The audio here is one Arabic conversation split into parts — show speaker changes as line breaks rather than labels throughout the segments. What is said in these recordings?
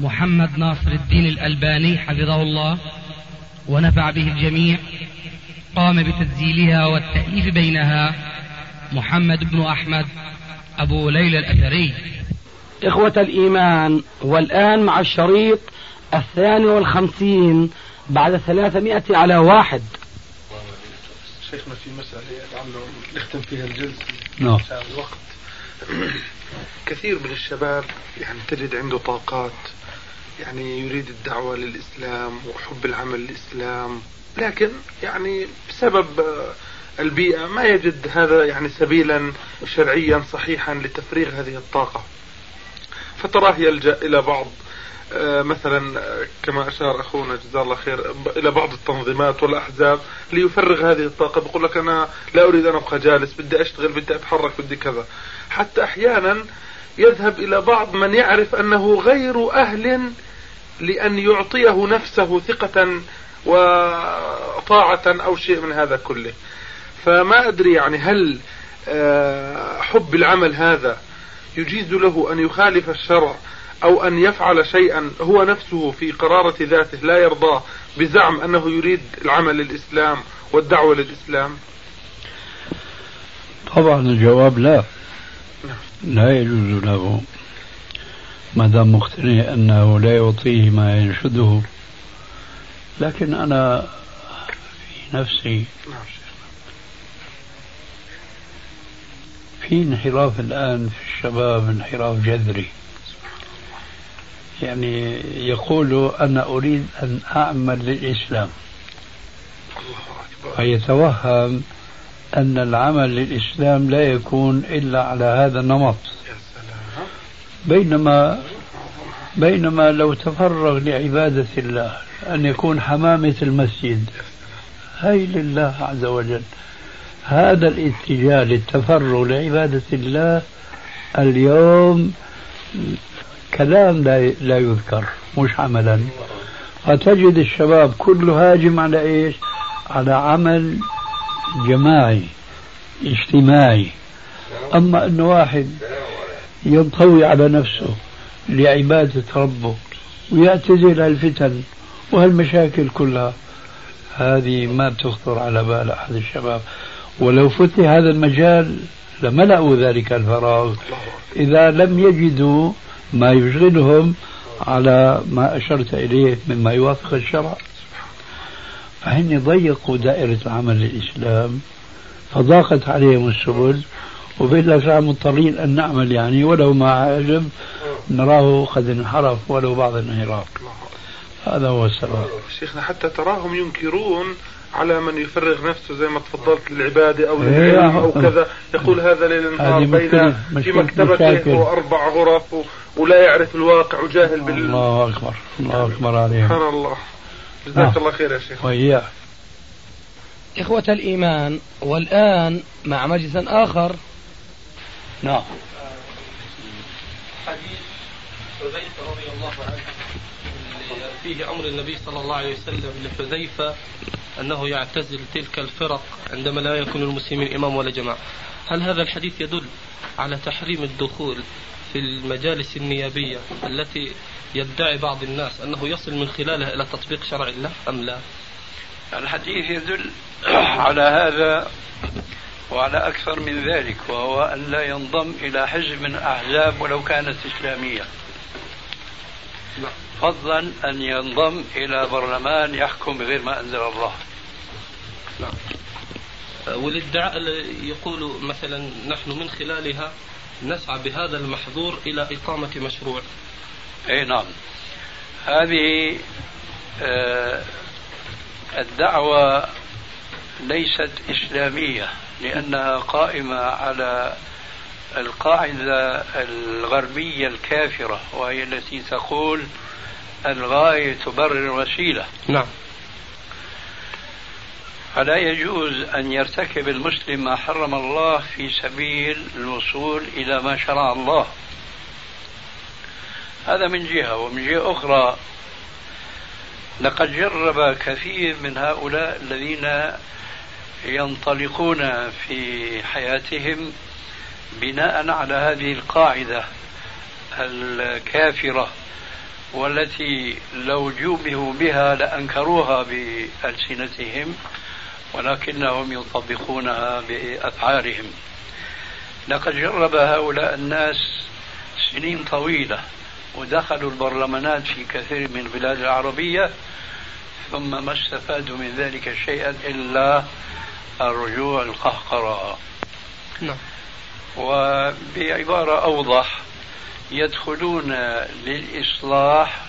محمد ناصر الدين الألباني حفظه الله ونفع به الجميع قام بتسجيلها والتأليف بينها محمد بن أحمد أبو ليلى الأثري.
إخوة الإيمان والآن مع الشريط الثاني والخمسين بعد ثلاثمائة على واحد.
شيخنا في مسألة لعله نختم فيها الجلسة.
نعم.
الوقت. كثير من الشباب يعني تجد عنده طاقات يعني يريد الدعوة للإسلام وحب العمل للإسلام لكن يعني بسبب البيئة ما يجد هذا يعني سبيلا شرعيا صحيحا لتفريغ هذه الطاقة. فتراه يلجأ إلى بعض آه، مثلا كما أشار أخونا جزاه الله خير إلى بعض التنظيمات والأحزاب ليفرغ هذه الطاقة بقول لك أنا لا أريد أن أبقى جالس بدي أشتغل بدي أتحرك بدي كذا. حتى أحيانا يذهب إلى بعض من يعرف أنه غير أهل لأن يعطيه نفسه ثقة وطاعة أو شيء من هذا كله. فما أدري يعني هل آه، حب العمل هذا يجيز له أن يخالف الشرع أو أن يفعل شيئا هو نفسه في قرارة ذاته لا يرضاه بزعم أنه يريد العمل للإسلام والدعوة للإسلام؟
طبعا الجواب لا. لا يجوز له. ما دام مقتنع أنه لا يعطيه ما ينشده. لكن أنا في نفسي في انحراف الآن في الشباب انحراف جذري. يعني يقول أنا أريد أن أعمل للإسلام. فيتوهم أن العمل للإسلام لا يكون إلا على هذا النمط. بينما بينما لو تفرغ لعبادة الله أن يكون حمامة المسجد هي لله عز وجل. هذا الاتجاه للتفرغ لعبادة الله اليوم كلام لا لا يذكر مش عملا. فتجد الشباب كله هاجم على إيش؟ على عمل جماعي اجتماعي. أما إنه واحد ينطوي على نفسه لعبادة ربه ويعتزل الفتن وهالمشاكل كلها. هذه ما بتخطر على بال أحد الشباب. ولو فتح هذا المجال لملأوا ذلك الفراغ. إذا لم يجدوا ما يشغلهم على ما أشرت إليه مما يوافق الشرع. فهن ضيقوا دائرة العمل للإسلام فضاقت عليهم السبل وبالله مضطرين أن نعمل يعني ولو ما علم نراه قد انحرف ولو بعض الانحراف. هذا هو السبب
شيخنا حتى تراهم ينكرون على من يفرغ نفسه زي ما تفضلت للعبادة أو
إيه،
للعلم أو كذا. يقول هذا ليل نهار بين في مكتبته وأربع غرف ولا يعرف الواقع وجاهل بال
الله أكبر الله أكبر عليه
سبحان الله. جزاك الله خير يا شيخ.
وإياه
إخوة الإيمان والآن مع مجلس آخر
نعم.
حديث حذيفة رضي الله عنه. فيه أمر النبي صلى الله عليه وسلم لحذيفة أنه يعتزل تلك الفرق عندما لا يكون المسلمين إمام ولا جماعة. هل هذا الحديث يدل على تحريم الدخول في المجالس النيابية التي يدعي بعض الناس أنه يصل من خلالها إلى تطبيق شرع الله أم لا؟
الحديث يدل على هذا وعلى أكثر من ذلك وهو أن لا ينضم إلى حزب من الأحزاب ولو كانت إسلامية. فضلا أن ينضم إلى برلمان يحكم بغير ما أنزل الله.
نعم والادعاء يقول مثلا نحن من خلالها نسعى بهذا المحظور إلى إقامة مشروع.
أي نعم. هذه آه الدعوة ليست إسلامية لأنها قائمة على القاعدة الغربية الكافرة وهي التي تقول الغاية تبرر الوسيلة.
نعم.
فلا يجوز أن يرتكب المسلم ما حرم الله في سبيل الوصول إلى ما شرع الله. هذا من جهة ومن جهة أخرى لقد جرب كثير من هؤلاء الذين ينطلقون في حياتهم بناء على هذه القاعدة الكافرة والتي لو جوبهوا بها لأنكروها بألسنتهم ولكنهم يطبقونها بأفعالهم. لقد جرب هؤلاء الناس سنين طويلة ودخلوا البرلمانات في كثير من البلاد العربية ثم ما استفادوا من ذلك شيئا إلا الرجوع القهقرة نعم. وبعبارة أوضح يدخلون للإصلاح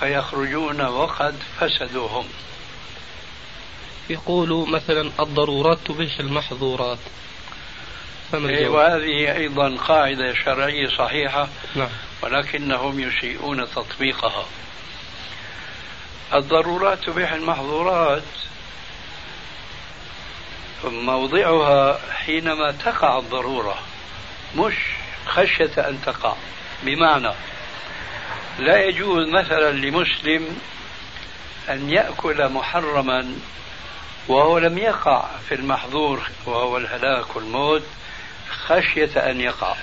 فيخرجون وقد فسدوا هم
يقول مثلا الضرورات تبيح المحظورات.
إيه وهذه أيضا قاعدة شرعية صحيحة نعم. ولكنهم يسيئون تطبيقها. الضرورات تبيح المحظورات موضعها حينما تقع الضرورة مش خشية أن تقع. بمعنى لا يجوز مثلا لمسلم أن يأكل محرما وهو لم يقع في المحظور وهو الهلاك والموت خشية أن يقع.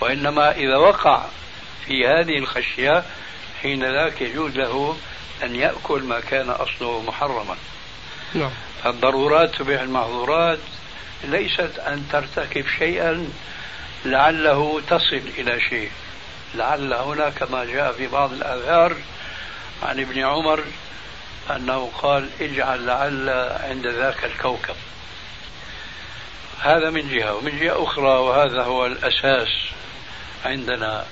وإنما إذا وقع في هذه الخشية حين ذاك يجوز له أن يأكل ما كان أصله محرما. نعم. فالضرورات تبيح المحظورات ليست أن ترتكب شيئا لعله تصل إلى شيء. لعل هنا كما جاء في بعض الآثار عن ابن عمر أنه قال اجعل لعل عند ذاك الكوكب. هذا من جهة ومن جهة أخرى وهذا هو الأساس عندنا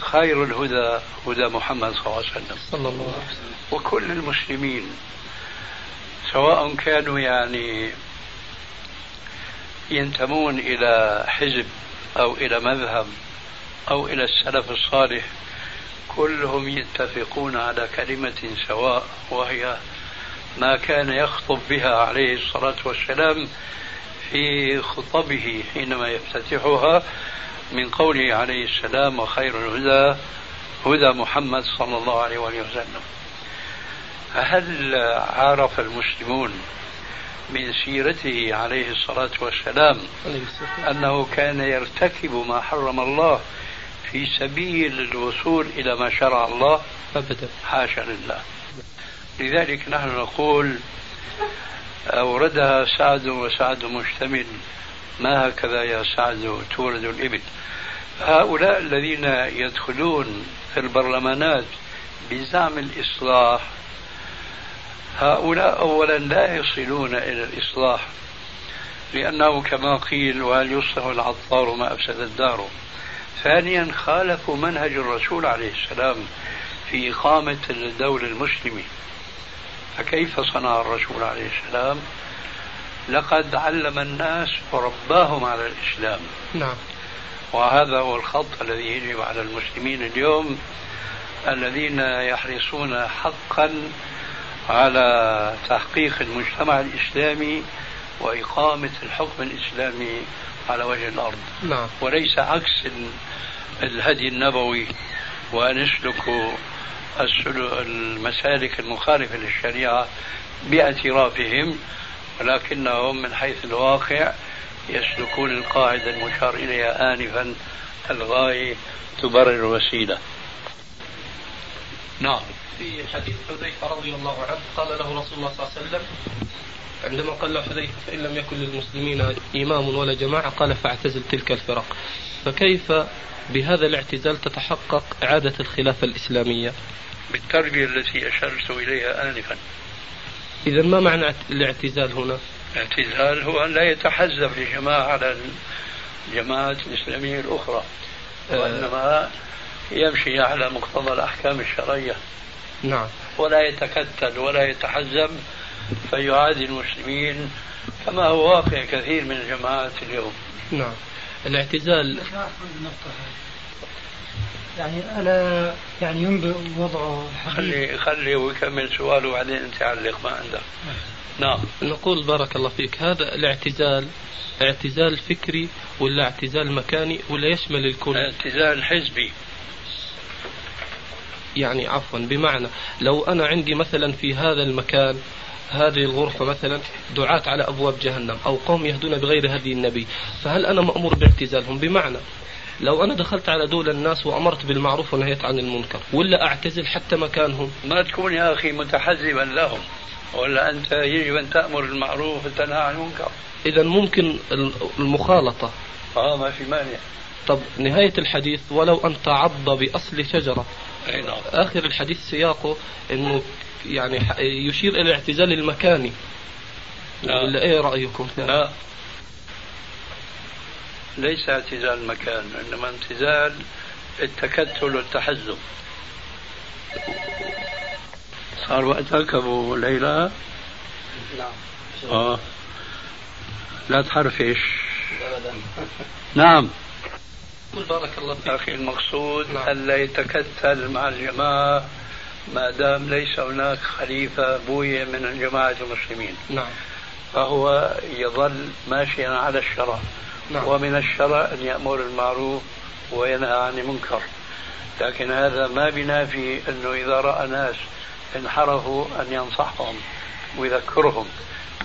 خير الهدى هدى محمد صلى الله عليه وسلم. صلى الله عليه وسلم. وكل المسلمين سواء كانوا يعني ينتمون إلى حزب أو إلى مذهب أو إلى السلف الصالح كلهم يتفقون على كلمة سواء وهي ما كان يخطب بها عليه الصلاة والسلام في خطبه حينما يفتتحها من قوله عليه السلام وخير الهدى هدى محمد صلى الله عليه وسلم. هل عرف المسلمون من سيرته عليه الصلاة والسلام أنه كان يرتكب ما حرم الله في سبيل الوصول إلى ما شرع الله؟ أبدا. حاشا لله. لذلك نحن نقول أوردها سعد وسعد مشتمل. ما هكذا يا سعد تورد الإبل؟ هؤلاء الذين يدخلون في البرلمانات بزعم الإصلاح هؤلاء أولا لا يصلون إلى الإصلاح لأنه كما قيل وهل يصلح العطار ما أفسد الدار؟ ثانيا خالفوا منهج الرسول عليه السلام في إقامة الدولة المسلمة. فكيف صنع الرسول عليه السلام؟ لقد علم الناس ورباهم على الإسلام. نعم. وهذا هو الخط الذي يجب على المسلمين اليوم الذين يحرصون حقا على تحقيق المجتمع الإسلامي وإقامة الحكم الإسلامي على وجه الأرض. نعم. وليس عكس الهدي النبوي وأن يسلكوا المسالك المخالفة للشريعة باعترافهم ولكنهم من حيث الواقع يسلكون القاعدة المشار إليها آنفا الغاية تبرر الوسيلة.
نعم. في حديث حذيفة رضي الله عنه قال له رسول الله صلى الله عليه وسلم عندما قال له حذيفة فإن لم يكن للمسلمين إمام ولا جماعة قال فاعتزل تلك الفرق فكيف بهذا الاعتزال تتحقق إعادة الخلافة الإسلامية
بالتربية التي أشرت إليها آنفا
إذا ما معنى الاعتزال هنا؟
الاعتزال هو أن لا يتحزب لجماعة على الجماعات الإسلامية الأخرى آه. وإنما يمشي على مقتضى الأحكام الشرعية نعم. ولا يتكتل ولا يتحزب فيعادي المسلمين كما هو واقع كثير من الجماعات اليوم.
نعم. الاعتزال.
يعني ألا يعني ينبئ وضع
خلي خلي ويكمل سؤاله وبعدين أنت علق ما عندك نعم.
نقول بارك الله فيك. هذا الاعتزال اعتزال فكري ولا اعتزال مكاني ولا يشمل الكل؟
اعتزال حزبي.
يعني عفوا بمعنى لو أنا عندي مثلا في هذا المكان هذه الغرفة مثلا دعاة على أبواب جهنم أو قوم يهدون بغير هدي النبي فهل أنا مأمور باعتزالهم؟ بمعنى لو أنا دخلت على دول الناس وأمرت بالمعروف ونهيت عن المنكر ولا أعتزل حتى مكانهم؟
ما تكون يا أخي متحزبا لهم ولا أنت يجب أن تأمر بالمعروف وتنهى عن المنكر؟
إذا ممكن المخالطة.
آه ما في مانع.
طب نهاية الحديث ولو أن تعض بأصل شجرة آخر الحديث سياقه أنه يعني يشير إلى الاعتزال المكاني. لا. ولا إيه رأيكم؟
لا. ليس اعتزال المكان إنما اعتزال التكتل والتحزب. صار وقتك أبو ليلى؟
نعم.
آه. لا تحرفش نعم.
بارك الله فيك.
أخي المقصود نعم. ألا يتكتل مع الجماعة ما دام ليس هناك خليفة بوية من جماعة المسلمين.
نعم.
فهو يظل ماشيا على الشرع. نعم. ومن الشرع أن يأمر المعروف وينهى عن المنكر. لكن هذا ما بنافي أنه إذا رأى ناس انحرفوا أن ينصحهم ويذكرهم.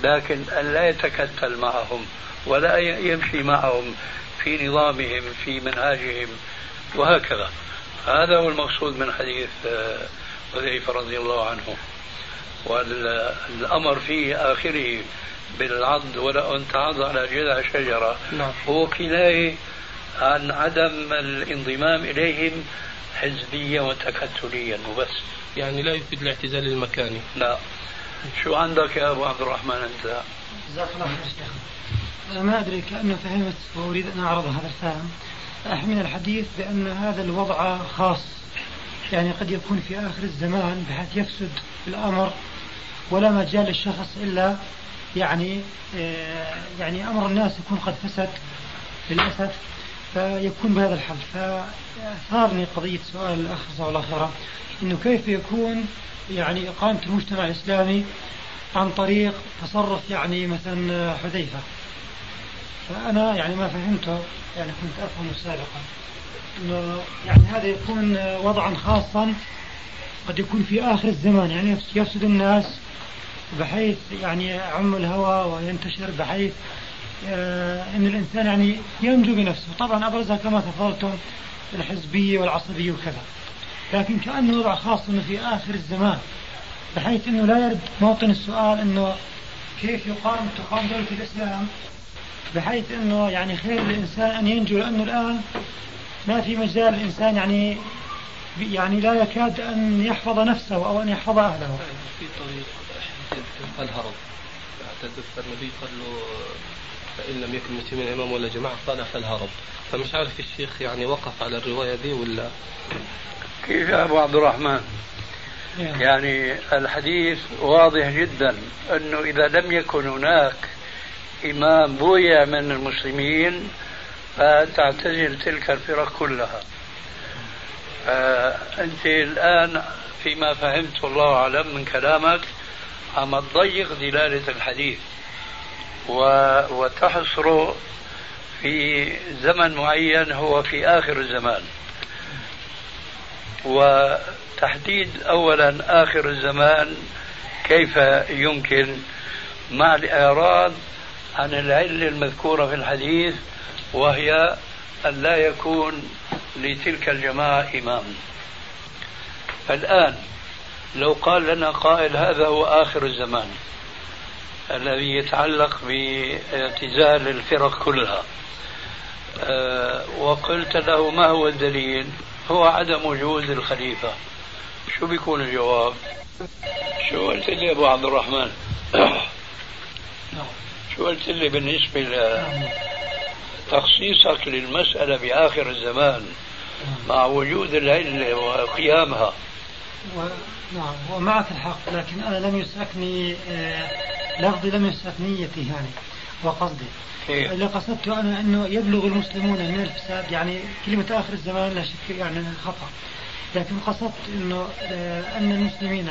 لكن أن لا يتكتل معهم ولا يمشي معهم. في نظامهم في منهاجهم وهكذا. هذا هو المقصود من حديث آه، حذيفة رضي الله عنه. والأمر في آخره بالعض ولا أن تعض على جذع شجرة.
نعم.
هو كناية عن عدم الانضمام إليهم حزبيا وتكتليا وبس.
يعني لا يفيد الاعتزال المكاني.
لا شو عندك يا أبو عبد الرحمن أنت؟
جزاك الله خير ما أدري كأنه فهمت وأريد أن أعرض هذا الفهم أحمل الحديث بأن هذا الوضع خاص. يعني قد يكون في آخر الزمان بحيث يفسد الأمر ولا مجال للشخص إلا يعني آه، يعني أمر الناس يكون قد فسد. للأسف فيكون بهذا الحل فأثارني قضية سؤال الأخ جزاه الله خيرا. أنه كيف يكون يعني إقامة المجتمع الإسلامي عن طريق تصرف يعني مثلا حذيفة؟ فأنا يعني ما فهمته يعني كنت أفهم سابقا أنه يعني هذا يكون وضعا خاصا قد يكون في آخر الزمان يعني يفسد الناس بحيث يعني يعم الهوى وينتشر بحيث آه إن الإنسان يعني ينجو بنفسه، طبعا أبرزها كما تفضلتم الحزبية والعصبية وكذا. لكن كأنه وضع خاص إنه في آخر الزمان بحيث إنه لا يرد موطن السؤال إنه كيف يقام تقام دوله الإسلام بحيث إنه يعني خير الانسان أن ينجو لأنه الآن ما في مجال الإنسان يعني يعني لا يكاد أن يحفظ نفسه أو أن يحفظ أهله.
في طريق الهرب اعتذر فالنبي قال له فإن لم يكن مسلمين امام ولا جماعة قال فالهرب فمش عارف الشيخ يعني وقف على الرواية دي ولا
كيف يا أبو عبد الرحمن؟ نعم. يعني الحديث واضح جدا أنه إذا لم يكن هناك إمام بويا من المسلمين فتعتزل تلك الفرق كلها. أنت الآن فيما فهمت والله أعلم من كلامك عم تضيق دلالة الحديث؟ وتحصره في زمن معين هو في آخر الزمان. وتحديد أولا آخر الزمان كيف يمكن مع الإعراض عن العلة المذكورة في الحديث وهي أن لا يكون لتلك الجماعة إمام. الآن لو قال لنا قائل هذا هو آخر الزمان الذي يتعلق باعتزال الفرق كلها أه وقلت له ما هو الدليل؟ هو عدم وجود الخليفة. شو بيكون الجواب؟ شو قلت لي أبو عبد الرحمن؟ شو قلت لي بالنسبة لتخصيصك للمسألة بآخر الزمان مع وجود العلة وقيامها.
و... نعم ومعك الحق لكن أنا لم يسعفني آه، لفظي لم يسعف نيتي يعني وقصدي. إيه؟ اللي قصدته أنا أنه يبلغ المسلمون من الفساد يعني كلمة آخر الزمان لا شك يعني خطأ. لكن قصدت أنه آه، أن المسلمين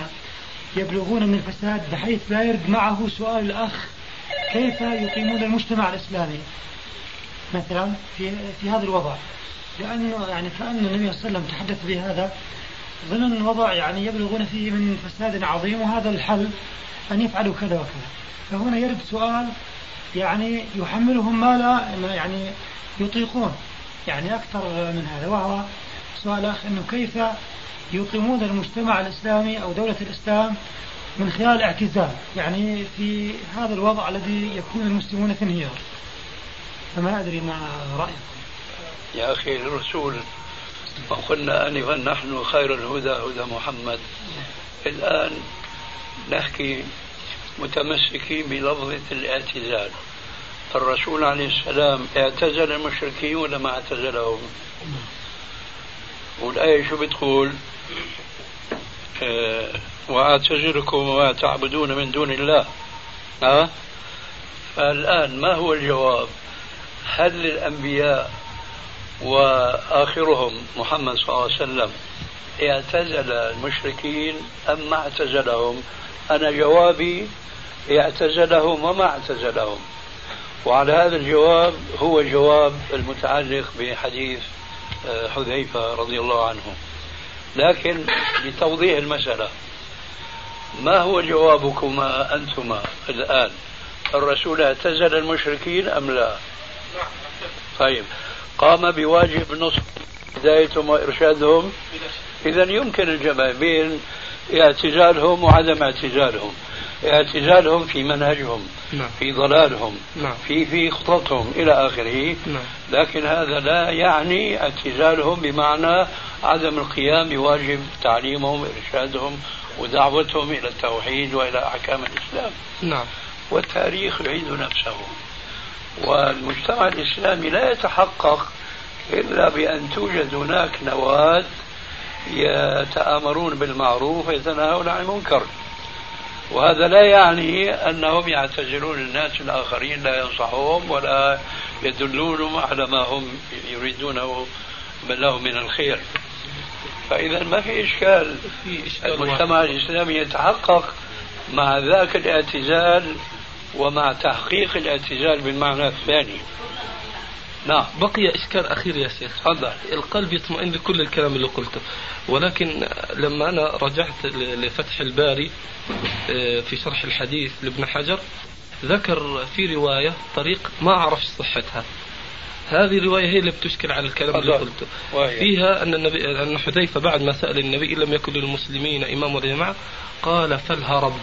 يبلغون من الفساد بحيث لا يرد معه سؤال الأخ كيف يقيمون المجتمع الإسلامي؟ مثلا في في هذا الوضع. لأنه يعني كأن النبي صلى الله عليه وسلم تحدث بهذا ضمن وضع يعني يبلغون فيه من فساد عظيم وهذا الحل أن يفعلوا كذا وكذا. فهنا يرد سؤال يعني يحملهم ما لا يعني يطيقون. يعني أكثر من هذا وهو سؤال أخ أنه كيف يقيمون المجتمع الإسلامي أو دولة الإسلام من خلال اعتزال يعني في هذا الوضع الذي يكون المسلمون في انهيار فما أدري ما رأيكم
يا أخي الرسول وقلنا أنفا نحن خير الهدى هدى محمد. الآن نحكي متمسكين بلفظة الاعتزال. الرسول عليه السلام اعتزل المشركين ولا ما اعتزلهم. والآية شو بتقول؟ آه وأعتزلكم وما تعبدون من دون الله. ها؟ فالآن ما هو الجواب؟ هل الأنبياء وآخرهم محمد صلى الله عليه وسلم اعتزل المشركين أم ما اعتزلهم؟ أنا جوابي اعتزلهم وما اعتزلهم. وعلى هذا الجواب هو جواب المتعلق بحديث آه، حذيفة رضي الله عنه. لكن لتوضيح المسألة ما هو جوابكما أنتما الآن الرسول اعتزل المشركين أم لا طيب قام بواجب نصح هدايتهم وإرشادهم إذا يمكن الجمع بين اعتزالهم وعدم اعتزالهم اعتزالهم في منهجهم نعم. في ضلالهم نعم. في في خططهم إلى آخره نعم. لكن هذا لا يعني اعتزالهم بمعنى عدم القيام بواجب تعليمهم وإرشادهم ودعوتهم إلى التوحيد وإلى أحكام الإسلام.
نعم.
والتاريخ يعيد نفسه. والمجتمع الإسلامي لا يتحقق إلا بأن توجد هناك نواة يتآمرون بالمعروف ويتناهون عن المنكر. وهذا لا يعني أنهم يعتزلون الناس الآخرين لا ينصحهم ولا يدلونهم على ما هم يريدونه لهم من الخير. فإذا ما في إشكال. في إشكال المجتمع واحد. الإسلامي يتحقق مع ذاك الاعتزال ومع تحقيق الاعتزال بالمعنى الثاني.
نعم. بقي إشكال أخير يا شيخ.
تفضل.
القلب يطمئن لكل الكلام اللي قلته. ولكن لما أنا رجعت لفتح الباري آه، في شرح الحديث لابن حجر ذكر في رواية طريق ما أعرف صحتها. هذه الرواية هي اللي بتشكل على الكلام اللي قلته. فيها أن النبي أن حذيفة بعد ما سأل النبي لم يكن للمسلمين إمام ولا جماعة قال فالهرب.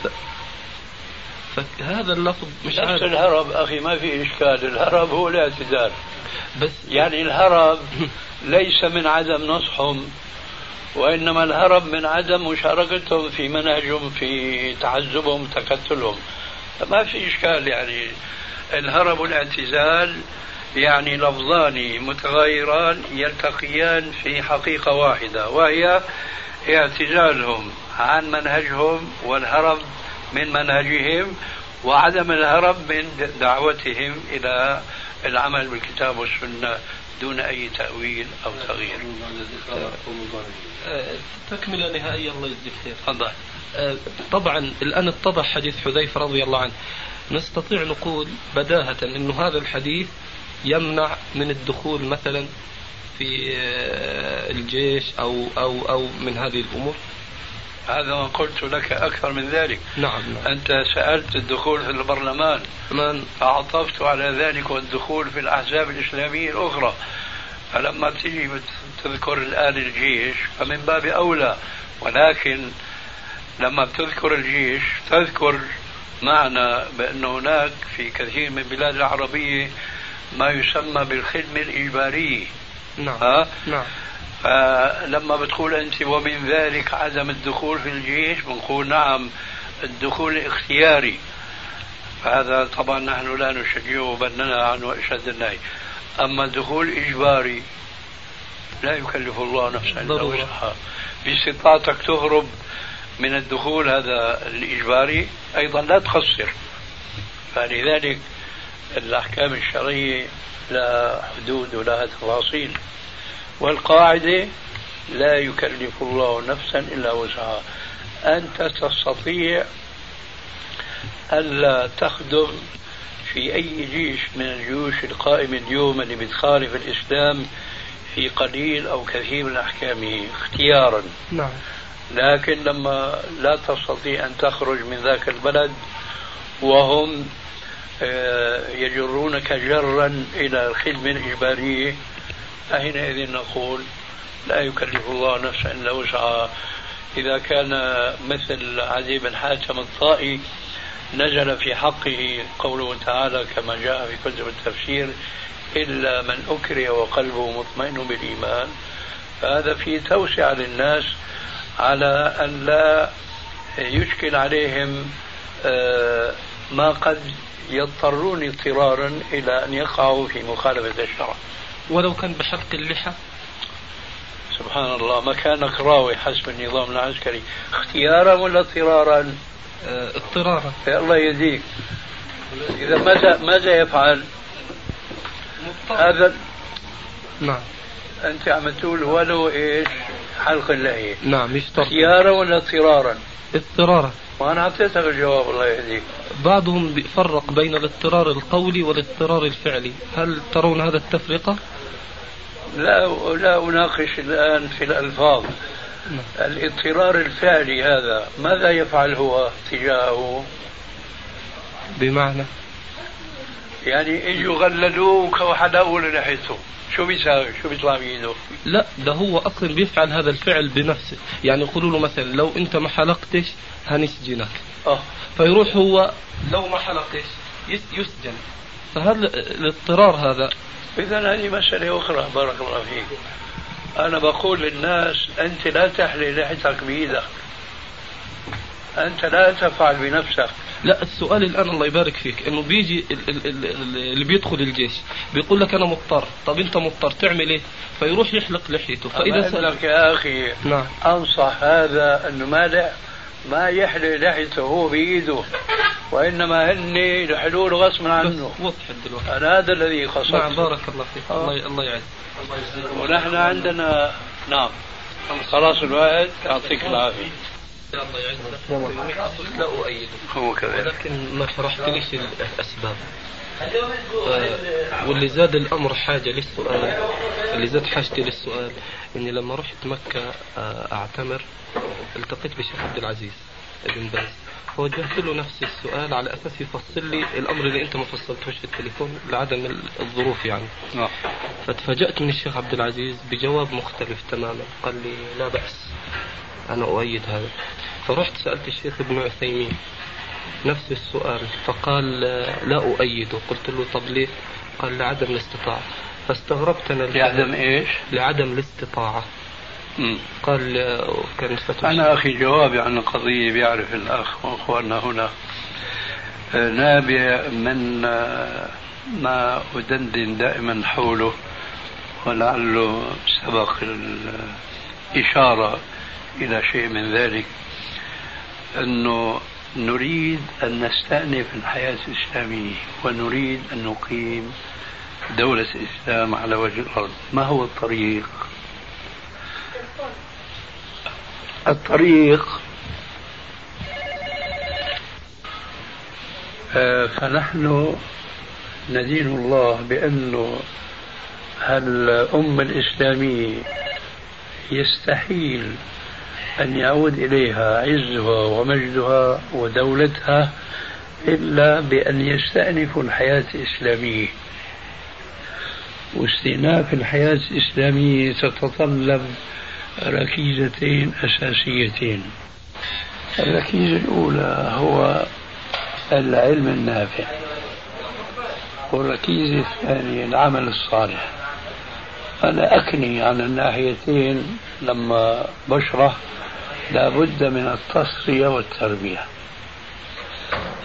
فهذا اللفظ
مش نفس عارف. الهرب أخي ما في إشكال. الهرب هو الاعتذار بس يعني الهرب ليس من عدم نصحهم وإنما الهرب من عدم مشاركتهم في منهجهم في تعذبهم تكتلهم ما في إشكال يعني. الهرب والاعتزال يعني لفظان متغايران يلتقيان في حقيقة واحدة وهي اعتزالهم عن منهجهم والهرب من منهجهم وعدم الهرب من دعوتهم إلى العمل بالكتاب والسنة دون أي تأويل أو تغيير.
تكملة نهائية الله يجزيك خير.
تفضل.
أه، طبعا الآن اتضح حديث حذيفة رضي الله عنه. نستطيع نقول بداهة أنه هذا الحديث يمنع من الدخول مثلا في آه، الجيش أو أو أو من هذه الأمور؟
هذا ما قلت لك أكثر من ذلك.
نعم, نعم.
أنت سألت الدخول في البرلمان.
من؟
فعطفت على ذلك والدخول في الأحزاب الإسلامية الأخرى. فلما تجي تذكر الآن الجيش فمن باب أولى. ولكن لما بتذكر الجيش تذكر معنى بأن هناك في كثير من البلاد العربية ما يسمى بالخدمة الإجبارية.
نعم. ها؟
نعم. فلما بتقول أنت ومن ذلك عدم الدخول في الجيش بنقول نعم الدخول اختياري. فهذا طبعا نحن لا نشجعه بل ننهى عنه أشد النهي. أما الدخول إجباري لا يكلف الله نفسا إلا وسعها. باستطاعتك تهرب من الدخول هذا الإجباري أيضا لا تخسر. فلذلك الأحكام الشرعية لها حدود ولها تفاصيل والقاعدة لا يكلف الله نفسا إلا وسعها. أنت تستطيع ألا تخدم في أي جيش من الجيوش القائمة اليوم اللي بتخالف الإسلام في قليل أو كثير من أحكامه اختيارا.
نعم.
لكن لما لا تستطيع أن تخرج من ذاك البلد وهم يجرونك جرا إلى الخدمة الإجبارية. فحينئذ نقول لا يكلف الله نفسا إلا وسعها. إذا كان مثل عدي بن حاتم الطائي نزل في حقه قوله تعالى كما جاء في كتب التفسير إلا من أكره وقلبه مطمئن بالإيمان. فهذا فيه توسعة للناس على أن لا يشكل عليهم آه، ما قد يضطرون اضطرارا إلى أن يقعوا في مخالفة الشرع.
ولو كان بحلق اللحى.
سبحان الله مكانك راوي حسب النظام العسكري. اختيارا ولا اضطرارا؟
آه اضطرارا.
الله يهديك. إذا ماذا ماذا يفعل؟ هذا
نعم.
أنت عم تقول ولو إيش؟ حلق اللحية.
نعم يشترط.
اختيارا ولا اضطرارا؟
اضطرارا.
وأنا أعطيتك الجواب الله يهديك.
بعضهم بيفرق بين الاضطرار القولي والاضطرار الفعلي. هل ترون هذا التفرقة؟
لا لا أناقش الآن في الألفاظ. نعم. الاضطرار الفعلي هذا ماذا يفعل هو تجاهه؟
بمعنى؟
يعني اجوا غللوك وحلقوا لحيته شو بيساوي شو بيطلع بايده
لا ده هو أصلا بيفعل هذا الفعل بنفسه. يعني يقولوا له مثلا لو أنت ما حلقتش هنسجنك. آه. فيروح هو لو ما حلقتش يسجن. فهل الاضطرار هذا.
اذا هذه مسألة أخرى بارك الله فيك. أنا بقول للناس أنت لا تحلي لحيتك بإيدك. أنت لا تفعل بنفسك.
لا السؤال الآن الله يبارك فيك إنه بيجي اللي بيدخل الجيش بيقول لك أنا مضطر. طب أنت مضطر تعمل إيه؟ فيروح يحلق لحيته.
فإذا سأل لك يا أخي نعم. أنصح هذا إنه ما ما يحلق لحيته هو بإيده وإنما هن يحلوه غصبا عنه.
وضحت
دلوقتي أنا هذا الذي قصدت
نعم بارك الله فيك. آه. الله الله يعز
ونحن عندنا نعم. خلاص الوقت يعطيك العافية. الله
يعزك لا أؤيده. هو كذلك. ولكن ما شرحتليش الأسباب. آه واللي زاد الأمر حاجة للسؤال. اللي زاد حاجتي للسؤال إني لما رحت مكة آه أعتمر التقيت بالشيخ عبد العزيز ابن باز. فوجهت له نفس السؤال على أساس يفصل لي الأمر اللي أنت ما فصلتوش في التليفون لعدم الظروف يعني. نعم. فتفاجات من الشيخ عبد العزيز بجواب مختلف تماما، قال لي لا بأس أنا أؤيد هذا. فرحت سألت الشيخ ابن عثيمين نفس السؤال فقال لا أؤيده قلت له طب ليه؟ قال لعدم الاستطاعة. فاستغربت أنا
لعدم إيش؟
لعدم الاستطاعة. مم. قال كان
أنا أخي جوابي عن القضية بيعرف الأخ وأخواننا هنا. نابع من ما أدندن دائما حوله ولعله سبق الإشارة إلى شيء من ذلك أنه نريد أن نستأنف الحياة الإسلامية ونريد أن نقيم دولة الإسلام على وجه الأرض. ما هو الطريق؟ الطريق آه، فنحن ندين الله بأنه الأمة الإسلامية يستحيل أن يعود إليها عزها ومجدها ودولتها إلا بأن يستأنفوا الحياة الإسلامية. واستئناف الحياة الإسلامية تتطلب ركيزتين أساسيتين. الركيزة الأولى هو العلم النافع. والركيزة الثانية العمل الصالح. أنا أكني عن الناحيتين لما بشرح لابد من التصفية والتربية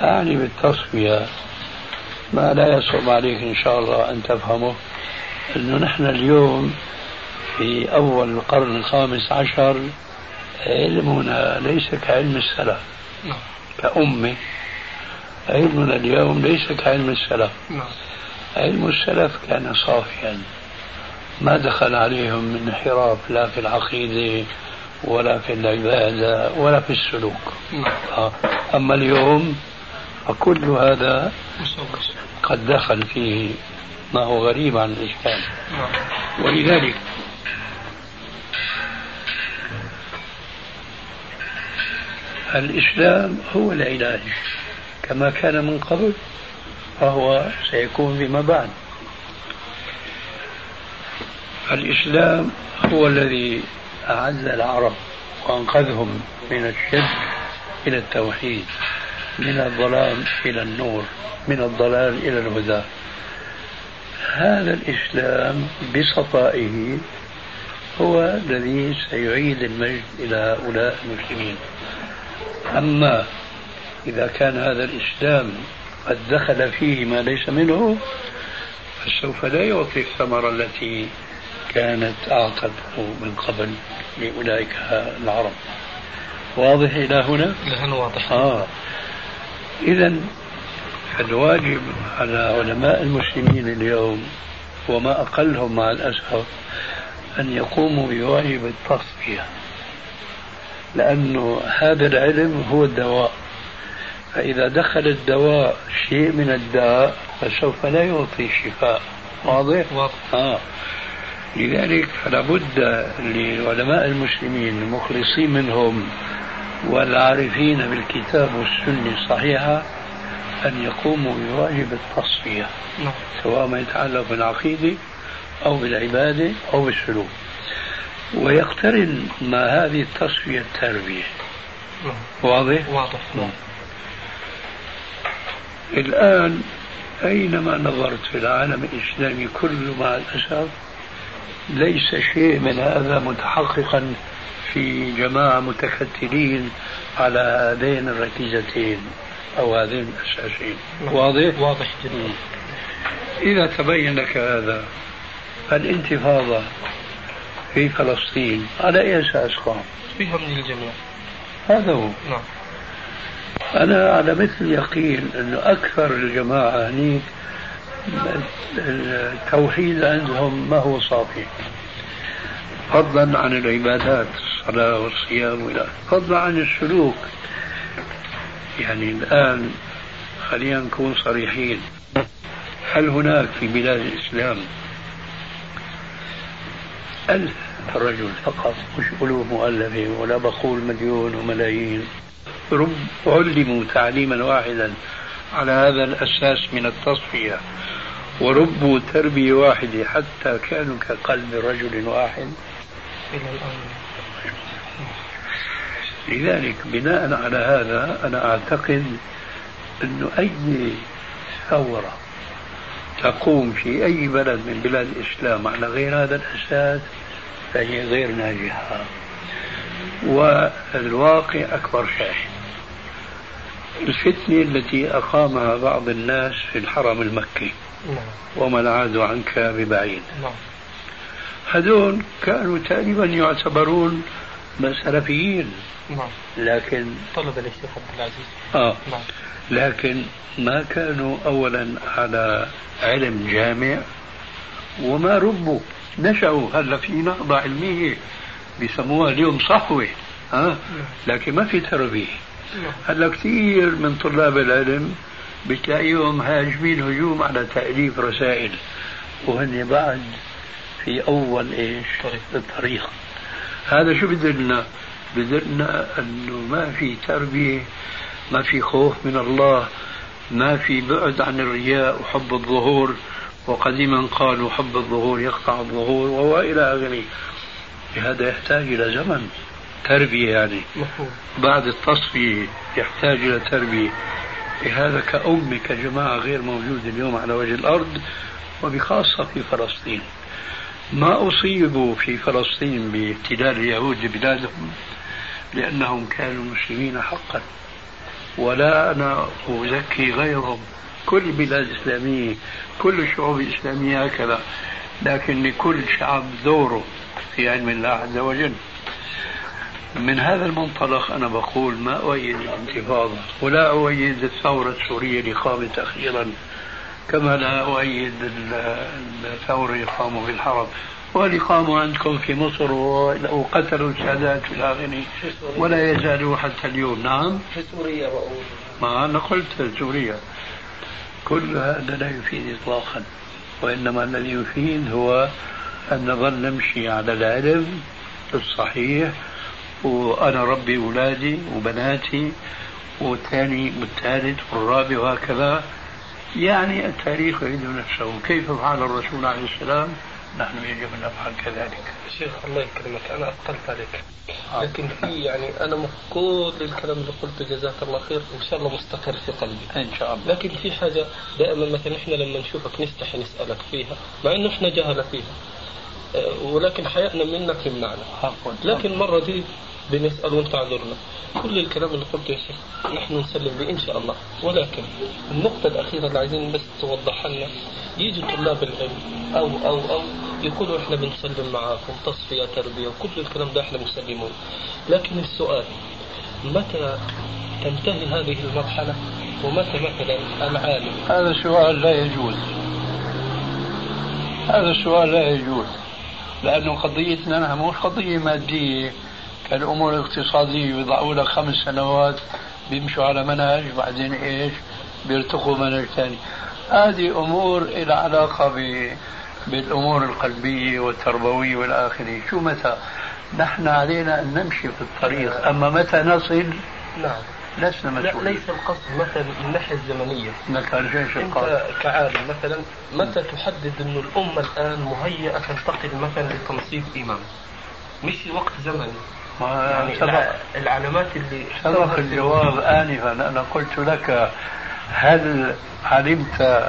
أعني بالتصفية ما لا يصعب عليك إن شاء الله أن تفهمه أنه نحن اليوم في أول القرن الخامس عشر علمنا ليس كعلم السلف. كأمة علمنا اليوم ليس كعلم السلف. علم السلف كان صافيا ما دخل عليهم من انحراف لا في العقيدة ولا في العبادة ولا في السلوك نعم. أما اليوم فكل هذا قد دخل فيه ما هو غريب عن الإسلام نعم. ولذلك الإسلام هو العلاج كما كان من قبل فهو سيكون فيما بعد الإسلام هو الذي أعز العرب وأنقذهم من الشرك إلى التوحيد من الظلام إلى النور من الضلال إلى الهدى. هذا الإسلام بصفائه هو الذي سيعيد المجد إلى هؤلاء المسلمين. أما إذا كان هذا الإسلام قد دخل فيه ما ليس منه فسوف لا يعطي الثمرة التي كانت أعطته من قبل لأولئك العرب واضح إلى هنا؟
نحن واضح
آه إذا الواجب على علماء المسلمين اليوم وما أقلهم مع الأسف أن يقوموا بواجب التصفية لأنه هذا العلم هو الدواء فإذا دخل الدواء شيء من الداء فسوف لا يعطي شفاء واضح؟
واضح
آه. لذلك فلا بد لعلماء المسلمين المخلصين منهم والعارفين بالكتاب والسنة الصحيحة أن يقوموا بواجب التصفية
نعم.
سواء ما يتعلق بالعقيدة أو بالعبادة أو بالسلوك ويقترن مع هذه التصفية التربية
نعم.
واضح؟
واضح نعم.
الآن أينما نظرت في العالم الإسلامي كله مع الأسف ليس شيء من هذا متحققا في جماعة متكتلين على هذين الركيزتين أو هذين الأساسين. واضح؟
واضح جدا.
إذا تبين لك هذا الانتفاضة في فلسطين على أي أساس قام؟
فيها من الجميع.
هذا هو.
نعم.
أنا على مثل يقين أنه أكثر الجماعة هنيك التوحيد عندهم ما هو صافي. فضلا عن العبادات الصلاة والصيام وإلى فضلا عن السلوك. يعني الآن خلينا نكون صريحين. هل هناك في بلاد الإسلام ألف رجل فقط؟ مش ألوف مؤلفة ولا بقول مليون وملايين. رب علموا تعليما واحدا على هذا الأساس من التصفية. وربوا تربية واحدة حتى كانوا كقلب رجل واحد.
إلى الآن
لذلك بناء على هذا أنا أعتقد أنه أي ثورة تقوم في أي بلد من بلاد الإسلام على غير هذا الأساس فهي غير ناجحة. والواقع أكبر شاهد. الفتنة التي أقامها بعض الناس في الحرم المكي.
نعم.
وما العاد عنك ببعيد.
نعم.
هذول كانوا تقريبا يعتبرون سلفيين
نعم.
لكن
طلب الشيخ عبد العزيز.
آه. لكن ما كانوا أولا على علم جامع وما ربوا. نشأوا هلا في نهضة علمية بيسموها اليوم صحوة ها؟ لكن ما في تربية. هلا كثير من طلاب العلم بتلاقيهم هاجمين هجوم على تأليف رسائل وهن بعد في أول إيش؟
طريق.
الطريق. هذا شو بدلنا بدلنا أنه ما في تربية ما في خوف من الله ما في بعد عن الرياء وحب الظهور وقديما قالوا حب الظهور يقطع الظهور وإلى آخره. هذا يحتاج إلى زمن. تربية يعني.
مفهوم.
بعد التصفية يحتاج إلى تربية. هذا كأمة كجماعة غير موجود اليوم على وجه الأرض وبخاصة في فلسطين. ما أصيبوا في فلسطين باحتلال اليهود لبلادهم لأنهم كانوا مسلمين حقا. ولا أنا أزكي غيرهم. كل البلاد الإسلامية كل الشعوب الإسلامية هكذا. لكن لكل شعب دوره في علم الله عز وجل. من هذا المنطلق أنا بقول ما أؤيد الانتفاضة. ولا أؤيد الثورة السورية اللي قامت أخيرا كما لا أؤيد الثورة اللي قاموا في الحرم واللي قاموا عندكم في مصر وقتلوا السادات في الآخر ولا يزالوا حتى اليوم. نعم؟
في سوريا بقول.
ما أنا قلت سوريا. كل هذا لا يفيد إطلاقا وإنما الذي يفيد هو أن نظل نمشي على العلم الصحيح وأنا ربي أولادي وبناتي والثاني والثالث والرابع وهكذا. يعني التاريخ يعيد نفسه. كيف فعل الرسول عليه السلام؟ نحن يجب أن نفعل كذلك.
شيخ الله يكرمك. أنا أثقلت عليك. آه. لكن في يعني أنا كل الكلام اللي قلته. جزاك الله خير. إن شاء الله مستقر في قلبي.
إن شاء الله.
لكن في حاجة دائما مثلا إحنا لما نشوفك نستحي نسألك فيها مع إنه إحنا جهلة فيها. ولكن حياتنا منك يمنعنا لكن مرة دي بنسأل وانت عذرنا كل الكلام اللي قلته يا شيخ نحن نسلم به إن شاء الله. ولكن النقطة الأخيرة اللي عايزين بس توضحها لنا. يجي طلاب العلم أو أو أو يقولوا إحنا بنسلم معاكم تصفية تربية وكل الكلام ده إحنا مسلمون. لكن السؤال متى تنتهي هذه المرحلة؟ ومتى مثلا العالم؟
هذا سؤال لا يجوز. هذا السؤال لا يجوز. لأنه قضيتنا نحن مش قضية مادية. كالأمور الاقتصادية بيضعوا لك خمس سنوات بيمشوا على منهج بعدين إيش؟ بيرتقوا منهج ثاني هذه أمور إلى علاقة ب... بالأمور القلبية والتربوية والآخرة. شو متى نحن علينا أن نمشي في الطريق. أما متى نصل؟
نعم.
لسنا مسؤولين.
لا ليس القصد مثلا من الناحية الزمنية.
انك
أنت كعالم مثلا متى تحدد إنه الأمة الآن مهيئة تنتقل مثلا لتنصيب إمام؟ مش وقت زمني.
يعني سبق.
العلامات اللي
سبق الجواب آنفا أنا قلت لك هل علمت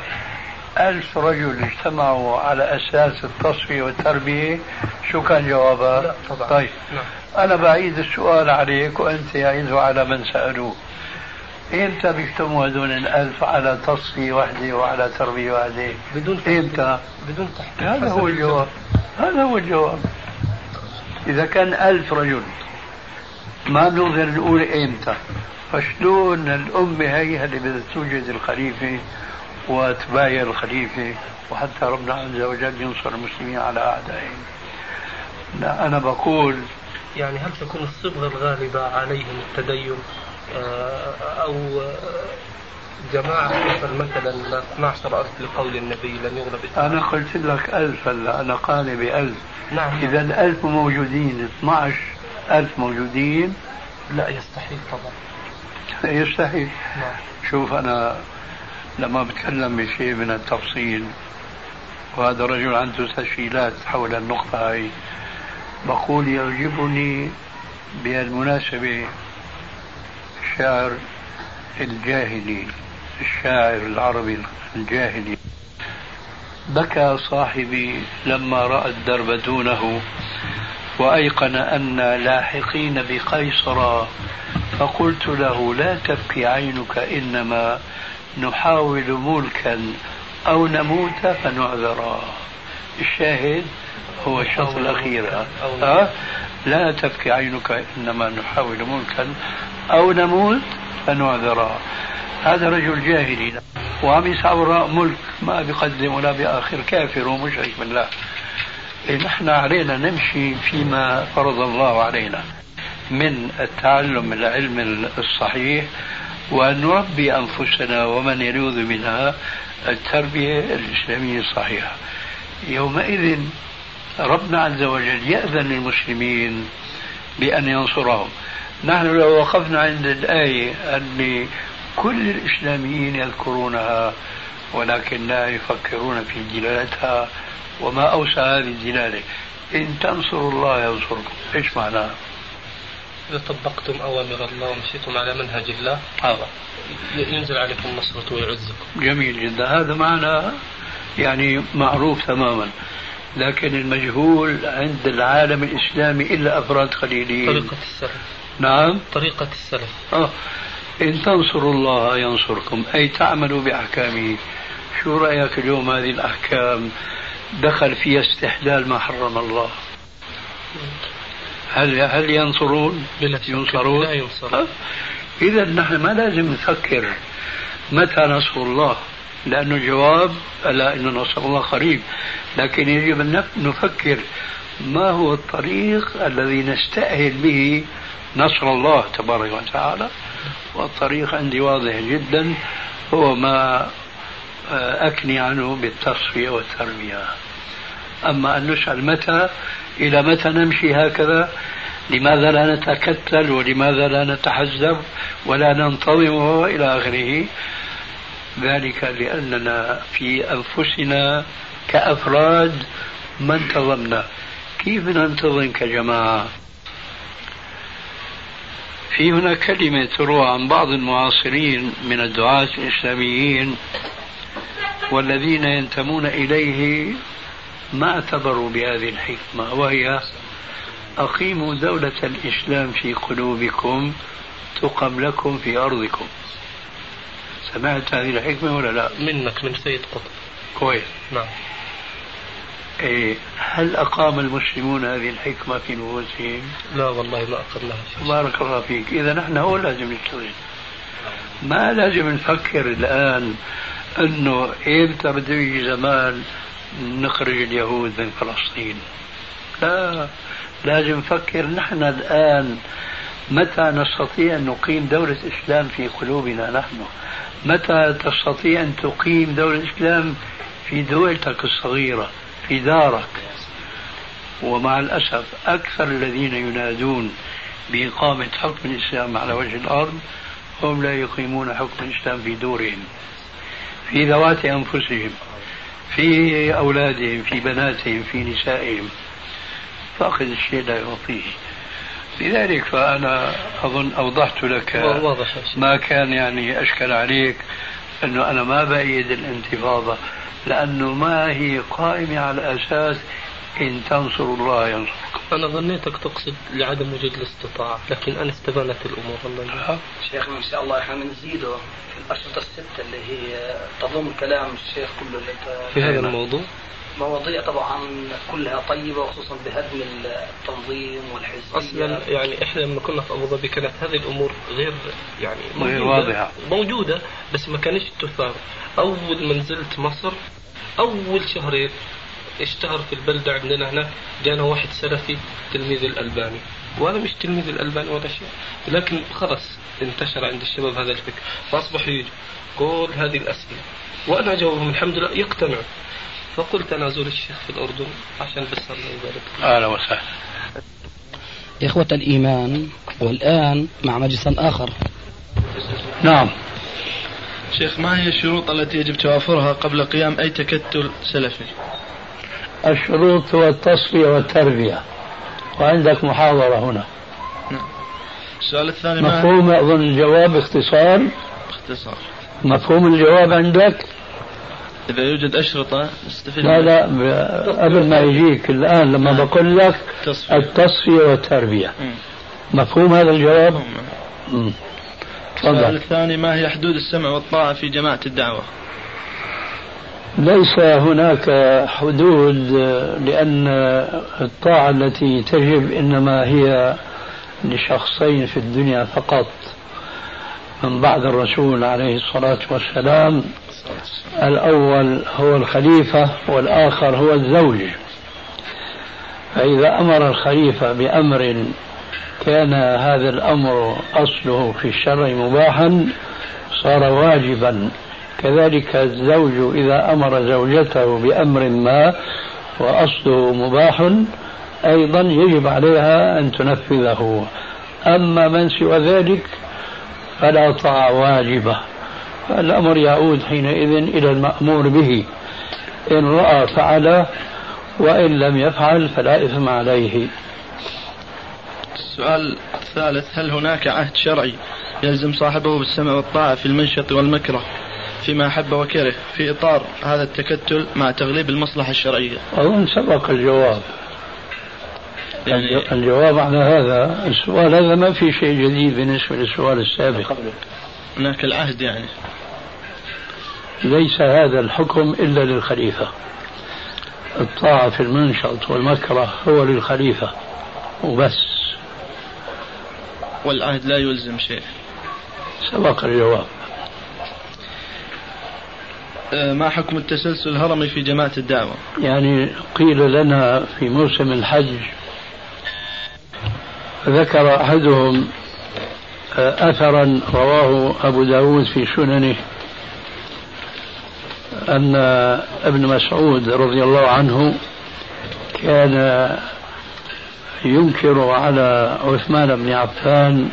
ألف رجل اجتمعوا على أساس التصفية والتربية. شو كان جوابها؟
لا طبعا.
طيب.
نعم.
أنا بعيد السؤال عليك وأنت يعيده على من سألوه. إمتى بيجتمعوا هذول الألف على تصفية واحدة وعلى تربية واحدة؟
بدون
إمتى؟
بدون تحقيق.
هذا هو الجواب. هذا هو الجواب. إذا كان ألف رجل ما بنقدر نقول إمتى. فشلون الأمة هي اللي بدها توجد الخليفة وتبايع الخليفة وحتى ربنا عز وجل ينصر المسلمين على أعدائهم. لا أنا بقول
يعني هل تكون الصبغة الغالبة عليهم التدين؟ آه، أو جماعة مثلا 12 ألف لقول النبي لن يغلب
أنا قلت لك ألف هلا أنا قال بألف.
نعم
إذا الألف موجودين 12 ألف موجودين.
لا يستحيل طبعا.
يستحيل.
نعم.
شوف أنا لما بتكلم بشيء من التفصيل وهذا رجل عنده تسجيلات حول النقطة هاي بقول يعجبني بالمناسبة الشاعر الجاهلي الشاعر العربي الجاهلي. بكى صاحبي لما رأى الدرب دونه وأيقن أن لاحقين بقيصر فقلت له لا تبكي عينك إنما نحاول ملكا أو نموت فنعذرا الشاهد هو الشرط الأخير أه؟ لا تبكي عينك إنما نحاول ملكا أو نموت فنعذرا هذا رجل جاهلي. وعم يسعى وراء ملك ما بيقدم ولا بآخر. كافر ومشرك بالله. إيه نحن علينا نمشي فيما فرض الله علينا. من التعلم العلم الصحيح وأن نربي أنفسنا ومن يلوذ منها التربية الإسلامية الصحيحة. يومئذ ربنا عز وجل يأذن للمسلمين بأن ينصرهم. نحن لو وقفنا عند الآية اللي كل الإسلاميين يذكرونها ولكن لا يفكرون في دلالتها وما أوسع هذه الدلالة إن تنصروا الله ينصركم. إيش معناها؟
إذا طبقتم أوامر الله ومشيتم على منهج الله.
هذا.
ينزل عليكم نصرته ويعزكم.
جميل جدا. هذا معنى يعني معروف تماما. لكن المجهول عند العالم الإسلامي إلا أفراد قليلين
طريقة السلف.
نعم.
طريقة السلف.
آه. إن تنصروا الله ينصركم أي تعملوا بأحكامه. شو رأيك اليوم هذه الأحكام؟ دخل فيها استحلال ما حرم الله. هل هل ينصرون؟
بلا
ينصرون؟
لا ينصرون.
إذا نحن ما لازم نفكر متى نصر الله لأنه الجواب ألا إن نصر الله قريب. لكن يجب أن نفكر ما هو الطريق الذي نستأهل به نصر الله تبارك وتعالى. والطريق عندي واضح جدا هو ما آه، أكني عنه بالتصفية والتربية. أما أن نسأل متى إلى متى نمشي هكذا؟ لماذا لا نتكتل ولماذا لا نتحزب ولا ننتظم وإلى آخره؟ ذلك لأننا في أنفسنا كأفراد ما انتظمنا. كيف ننتظم كجماعة؟ في هنا كلمة تروى عن بعض المعاصرين من الدعاة الإسلاميين والذين ينتمون إليه ما اعتبروا بهذه الحكمة وهي أقيموا دولة الإسلام في قلوبكم تقم لكم في أرضكم. سمعت هذه الحكمة ولا لا؟
منك من سيد قطب.
كويس.
نعم.
إيه هل أقام المسلمون هذه الحكمة في نفوسهم؟
لا والله ما أقمناها
بارك الله فيك. إذا نحن هو لازم نشتغل ما لازم نفكر الآن أنه إمتى بده يجي زمان نخرج اليهود من فلسطين. لا لازم نفكر نحن الآن متى نستطيع أن نقيم دولة إسلام في قلوبنا نحن؟ متى تستطيع أن تقيم دولة إسلام في دولتك الصغيرة في دارك؟ ومع الأسف أكثر الذين ينادون بإقامة حكم الإسلام على وجه الأرض هم لا يقيمون حكم الإسلام في دورهم في ذوات أنفسهم. في أولادهم في بناتهم في نسائهم. فاقد الشيء لا يعطيه. لذلك فأنا أظن أوضحت لك ما كان يعني أشكل عليك أنه أنا ما بأيد الانتفاضة لأنه ما هي قائمة على أساس إن تنصروا الله ينصركم
أنا ظنيتك تقصد لعدم وجود الاستطاعة لكن أنا استبانت الأمور الله
شيخنا إن شاء الله إحنا بنزيده في الأشرطة الستة اللي هي تضم كلام الشيخ كله اللي
في هذا الموضوع؟
مواضيع طبعا كلها طيبة وخصوصا بهدم التنظيم والحزبية.
أصلا يعني إحنا لما كنا في أبو ظبي كانت هذه الأمور غير يعني
غير واضحة.
موجودة بس ما كانش تثار. أول ما نزلت مصر أول شهرين اشتهر في البلدة عندنا هنا. جانا واحد سلفي تلميذ الألباني. وأنا مش تلميذ الألباني ولا شيء. لكن خلص انتشر عند الشباب هذا الفكر. فأصبحوا يجوا كل هذه الأسئلة. وأنا أجاوبهم الحمد لله يقتنعوا. فقلت أنا أزور الشيخ في الأردن عشان بس الله يبارك
أهلا وسهلا.
إخوة الإيمان والآن مع مجلس آخر.
نعم.
شيخ ما هي الشروط التي يجب توافرها قبل قيام أي تكتل سلفي؟
الشروط هو التصفية والتربية وعندك محاضرة هنا
نعم السؤال الثاني
ما مفهوم أظن الجواب باختصار
باختصار
مفهوم الجواب عندك
إذا يوجد أشرطة نستفيد
لا لا قبل ما يجيك الآن لما نعم. بقول لك تصفية. التصفية والتربية م. مفهوم هذا الجواب؟
نعم. السؤال الثاني ما هي حدود السمع والطاعة في جماعة الدعوة؟
ليس هناك حدود لأن الطاعة التي تجب إنما هي لشخصين في الدنيا فقط. من بعد الرسول عليه الصلاة والسلام الأول هو الخليفة والآخر هو الزوج. فإذا أمر الخليفة بأمر كان هذا الأمر أصله في الشرع مباحا صار واجبا. كذلك الزوج إذا أمر زوجته بأمر ما وأصله مباح أيضا يجب عليها أن تنفذه. أما من سوى ذلك فلا طاعة واجبة فالأمر يعود حينئذ إلى المأمور به. إن رأى فعله وإن لم يفعل فلا إثم عليه.
السؤال الثالث هل هناك عهد شرعي يلزم صاحبه بالسمع والطاعة في المنشط والمكره؟ فيما أحب وكره في إطار هذا التكتل مع تغليب المصلحة الشرعية.
أظن سبق الجواب. يعني الجواب على هذا السؤال هذا ما في شيء جديد بالنسبة للسؤال السابق.
هناك العهد يعني.
ليس هذا الحكم إلا للخليفة. الطاعة في المنشط والمكره هو للخليفة وبس.
والعهد لا يلزم شيء.
سبق الجواب.
ما حكم التسلسل الهرمي في جماعة الدعوة؟
يعني قيل لنا في موسم الحج ذكر أحدهم أه، أثرا رواه أبو داود في سننه أن ابن مسعود رضي الله عنه كان ينكر على عثمان بن عفان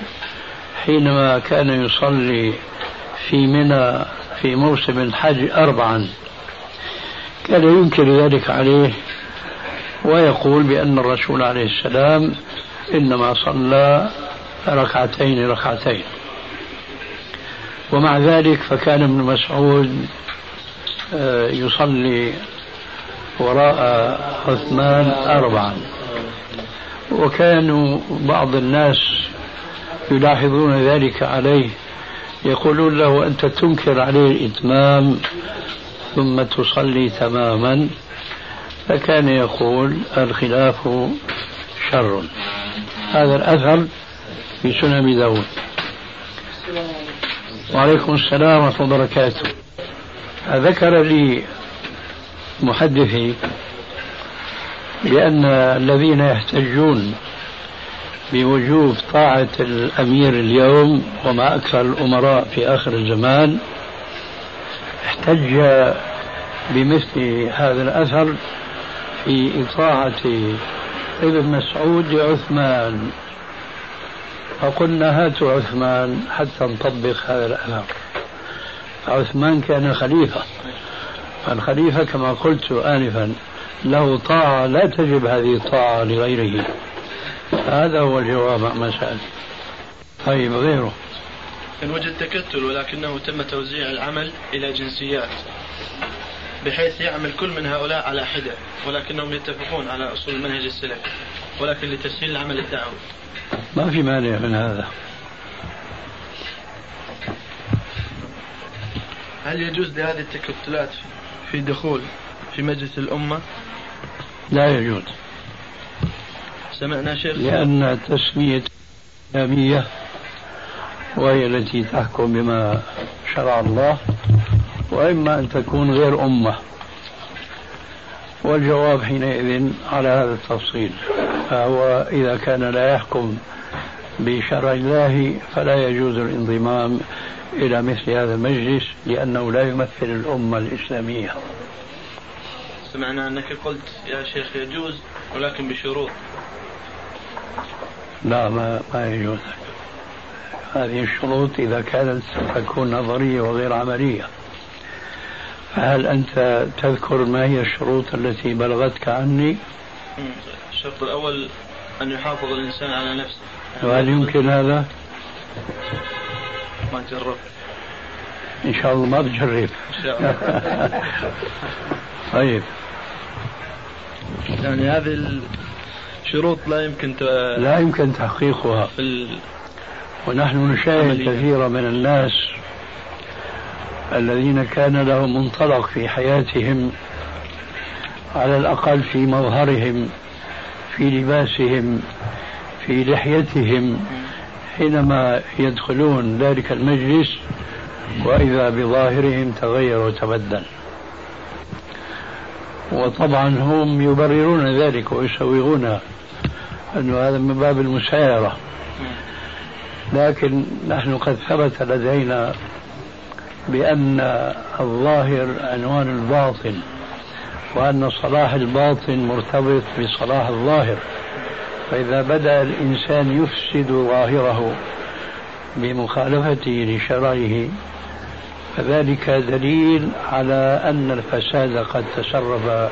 حينما كان يصلي في منى في موسم الحج أربعا. كان ينكر ذلك عليه ويقول بأن الرسول عليه السلام إنما صلى ركعتين ركعتين. ومع ذلك فكان ابن مسعود آه، يصلي وراء عثمان أربعا. وكانوا بعض الناس يلاحظون ذلك عليه يقولون له أنت تنكر عليه الإتمام ثم تصلي تماما فكان يقول الخلاف شر. هذا الأثر في سنن داود. وعليكم السلام ورحمة الله وبركاته. ذكر لي محدثي بأن الذين يحتجون بوجوب طاعة الأمير اليوم وما أكثر الأمراء في آخر الزمان احتج بمثل هذا الأثر في إطاعة ابن مسعود لعثمان. فقلنا هاتوا عثمان حتى نطبق هذا الأثر. عثمان كان خليفة. فالخليفة كما قلت آنفا له طاعة لا تجب هذه الطاعة لغيره. هذا هو الجواب عما سأل طيب غيره.
إن وجد تكتل ولكنه تم توزيع العمل إلى جنسيات بحيث يعمل كل من هؤلاء على حدة ولكنهم يتفقون على أصول المنهج السلفي ولكن لتسهيل العمل الدعوي
ما في مانع من هذا.
هل يجوز لهذه التكتلات في دخول في مجلس الأمة؟
لا يجوز.
سمعنا شيخ؟
لأن تسمية إسلامية وهي التي تحكم بما شرع الله وإما أن تكون غير أمة. والجواب حينئذ على هذا التفصيل فهو إذا كان لا يحكم بشرع الله فلا يجوز الانضمام إلى مثل هذا المجلس لأنه لا يمثل الأمة الإسلامية.
سمعنا أنك قلت يا شيخ يجوز ولكن بشروط.
لا ما, ما يجوز. هذه الشروط إذا كانت ستكون نظرية وغير عملية. فهل أنت تذكر ما هي الشروط التي بلغتك عني؟
الشرط الأول أن يحافظ الإنسان على نفسه.
وهل يمكن هذا؟
ما جربت
إن شاء الله ما بجرب
إن شاء الله.
طيب.
يعني هذه الشروط لا يمكن ت...
لا يمكن تحقيقها.
في ال...
ونحن نشاهد كثيرا من الناس الذين كان لهم منطلق في حياتهم على الأقل في مظهرهم في لباسهم في لحيتهم حينما يدخلون ذلك المجلس وإذا بظاهرهم تغير وتبدل. وطبعا هم يبررون ذلك ويسوغون أنه هذا من باب المسايرة. لكن نحن قد ثبت لدينا بأن الظاهر عنوان الباطن وأن صلاح الباطن مرتبط بصلاح الظاهر. فإذا بدأ الإنسان يفسد ظاهره بمخالفته لشرعه فذلك دليل على أن الفساد قد تسرب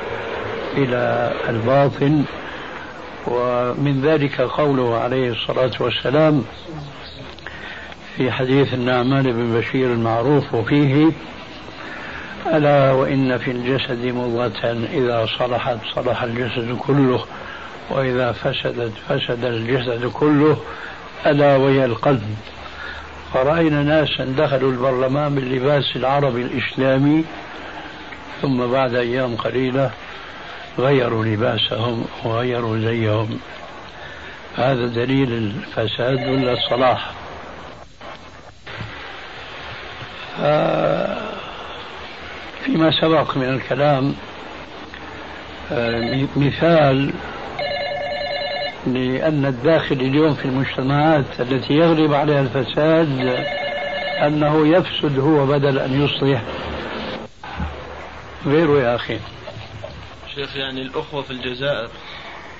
إلى الباطن. ومن ذلك قوله عليه الصلاة والسلام في حديث النعمان بن بشير المعروف وفيه ألا وإن في الجسد مضغة إذا صلحت صلح الجسد كله وإذا فسدت فسد الجسد كله ألا وهي القلب. فرأينا ناسا دخلوا البرلمان باللباس العربي الإسلامي ثم بعد أيام قليلة غيروا لباسهم وغيروا زيهم. هذا دليل الفساد ولا الصلاح؟ فيما سبق من الكلام آه، مثال لأن الداخل اليوم في المجتمعات التي يغلب عليها الفساد أنه يفسد هو بدل أن يصلح. غيره يا أخي.
شيخ يعني الأخوة في الجزائر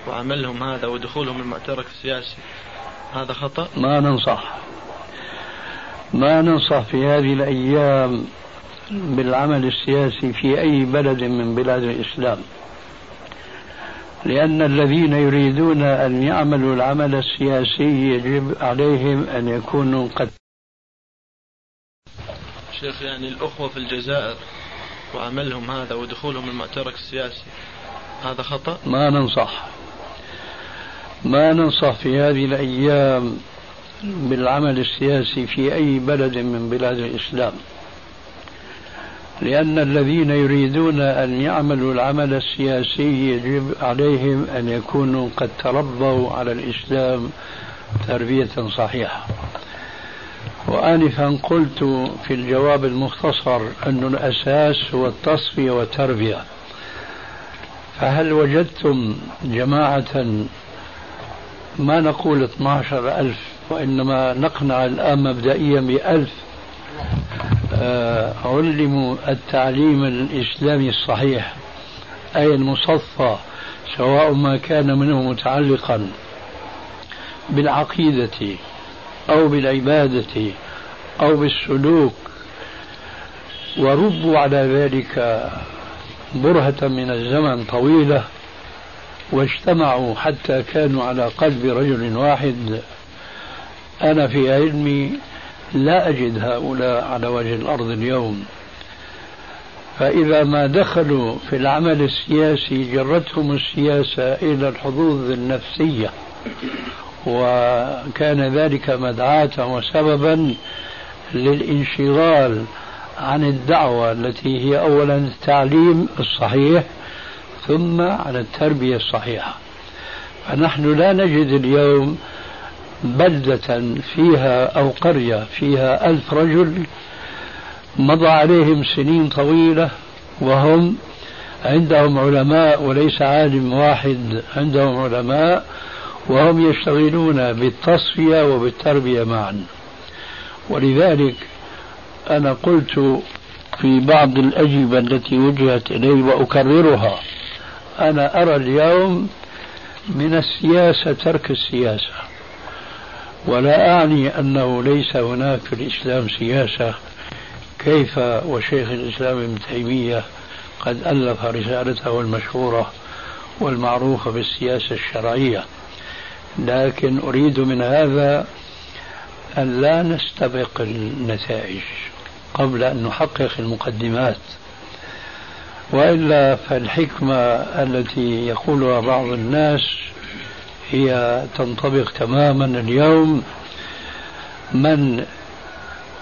وعملهم هذا ودخولهم المعترك السياسي هذا خطأ؟
ما ننصح ما ننصح في هذه الأيام بالعمل السياسي في أي بلد من بلاد الإسلام لأن الذين يريدون أن يعملوا العمل السياسي يجب عليهم أن يكونوا قد
شيخ يعني الأخوة في الجزائر وعملهم هذا ودخولهم المعترك السياسي. هذا خطأ؟
ما ننصح. ما ننصح في هذه الأيام بالعمل السياسي في أي بلد من بلاد الإسلام. لأن الذين يريدون أن يعملوا العمل السياسي يجب عليهم أن يكونوا قد تربوا على الإسلام تربية صحيحة. وآنفا قلت في الجواب المختصر أن الأساس هو التصفية والتربية. فهل وجدتم جماعة ما نقول 12 ألف وإنما نقنع الآن مبدئيا بألف آه، علموا التعليم الإسلامي الصحيح أي المصفى سواء ما كان منه متعلقا بالعقيدة أو بالعبادة أو بالسلوك وربوا على ذلك برهة من الزمن طويلة واجتمعوا حتى كانوا على قلب رجل واحد. أنا في علمي لا أجد هؤلاء على وجه الأرض اليوم. فإذا ما دخلوا في العمل السياسي جرتهم السياسة إلى الحظوظ النفسية. وكان ذلك مدعاة وسببا للانشغال عن الدعوة التي هي أولا التعليم الصحيح ثم عن التربية الصحيحة. فنحن لا نجد اليوم بلدة فيها أو قرية فيها ألف رجل مضى عليهم سنين طويلة وهم عندهم علماء وليس عالم واحد عندهم علماء وهم يشتغلون بالتصفية وبالتربية معا. ولذلك أنا قلت في بعض الأجوبة التي وجهت إلي وأكررها أنا أرى اليوم من السياسة ترك السياسة. ولا أعني أنه ليس هناك في الإسلام سياسة كيف وشيخ الإسلام ابن تيمية قد ألف رسالته المشهورة والمعروفة بالسياسة الشرعية. لكن أريد من هذا أن لا نستبق النتائج قبل أن نحقق المقدمات. وإلا فالحكمة التي يقولها بعض الناس هي تنطبق تماما اليوم. من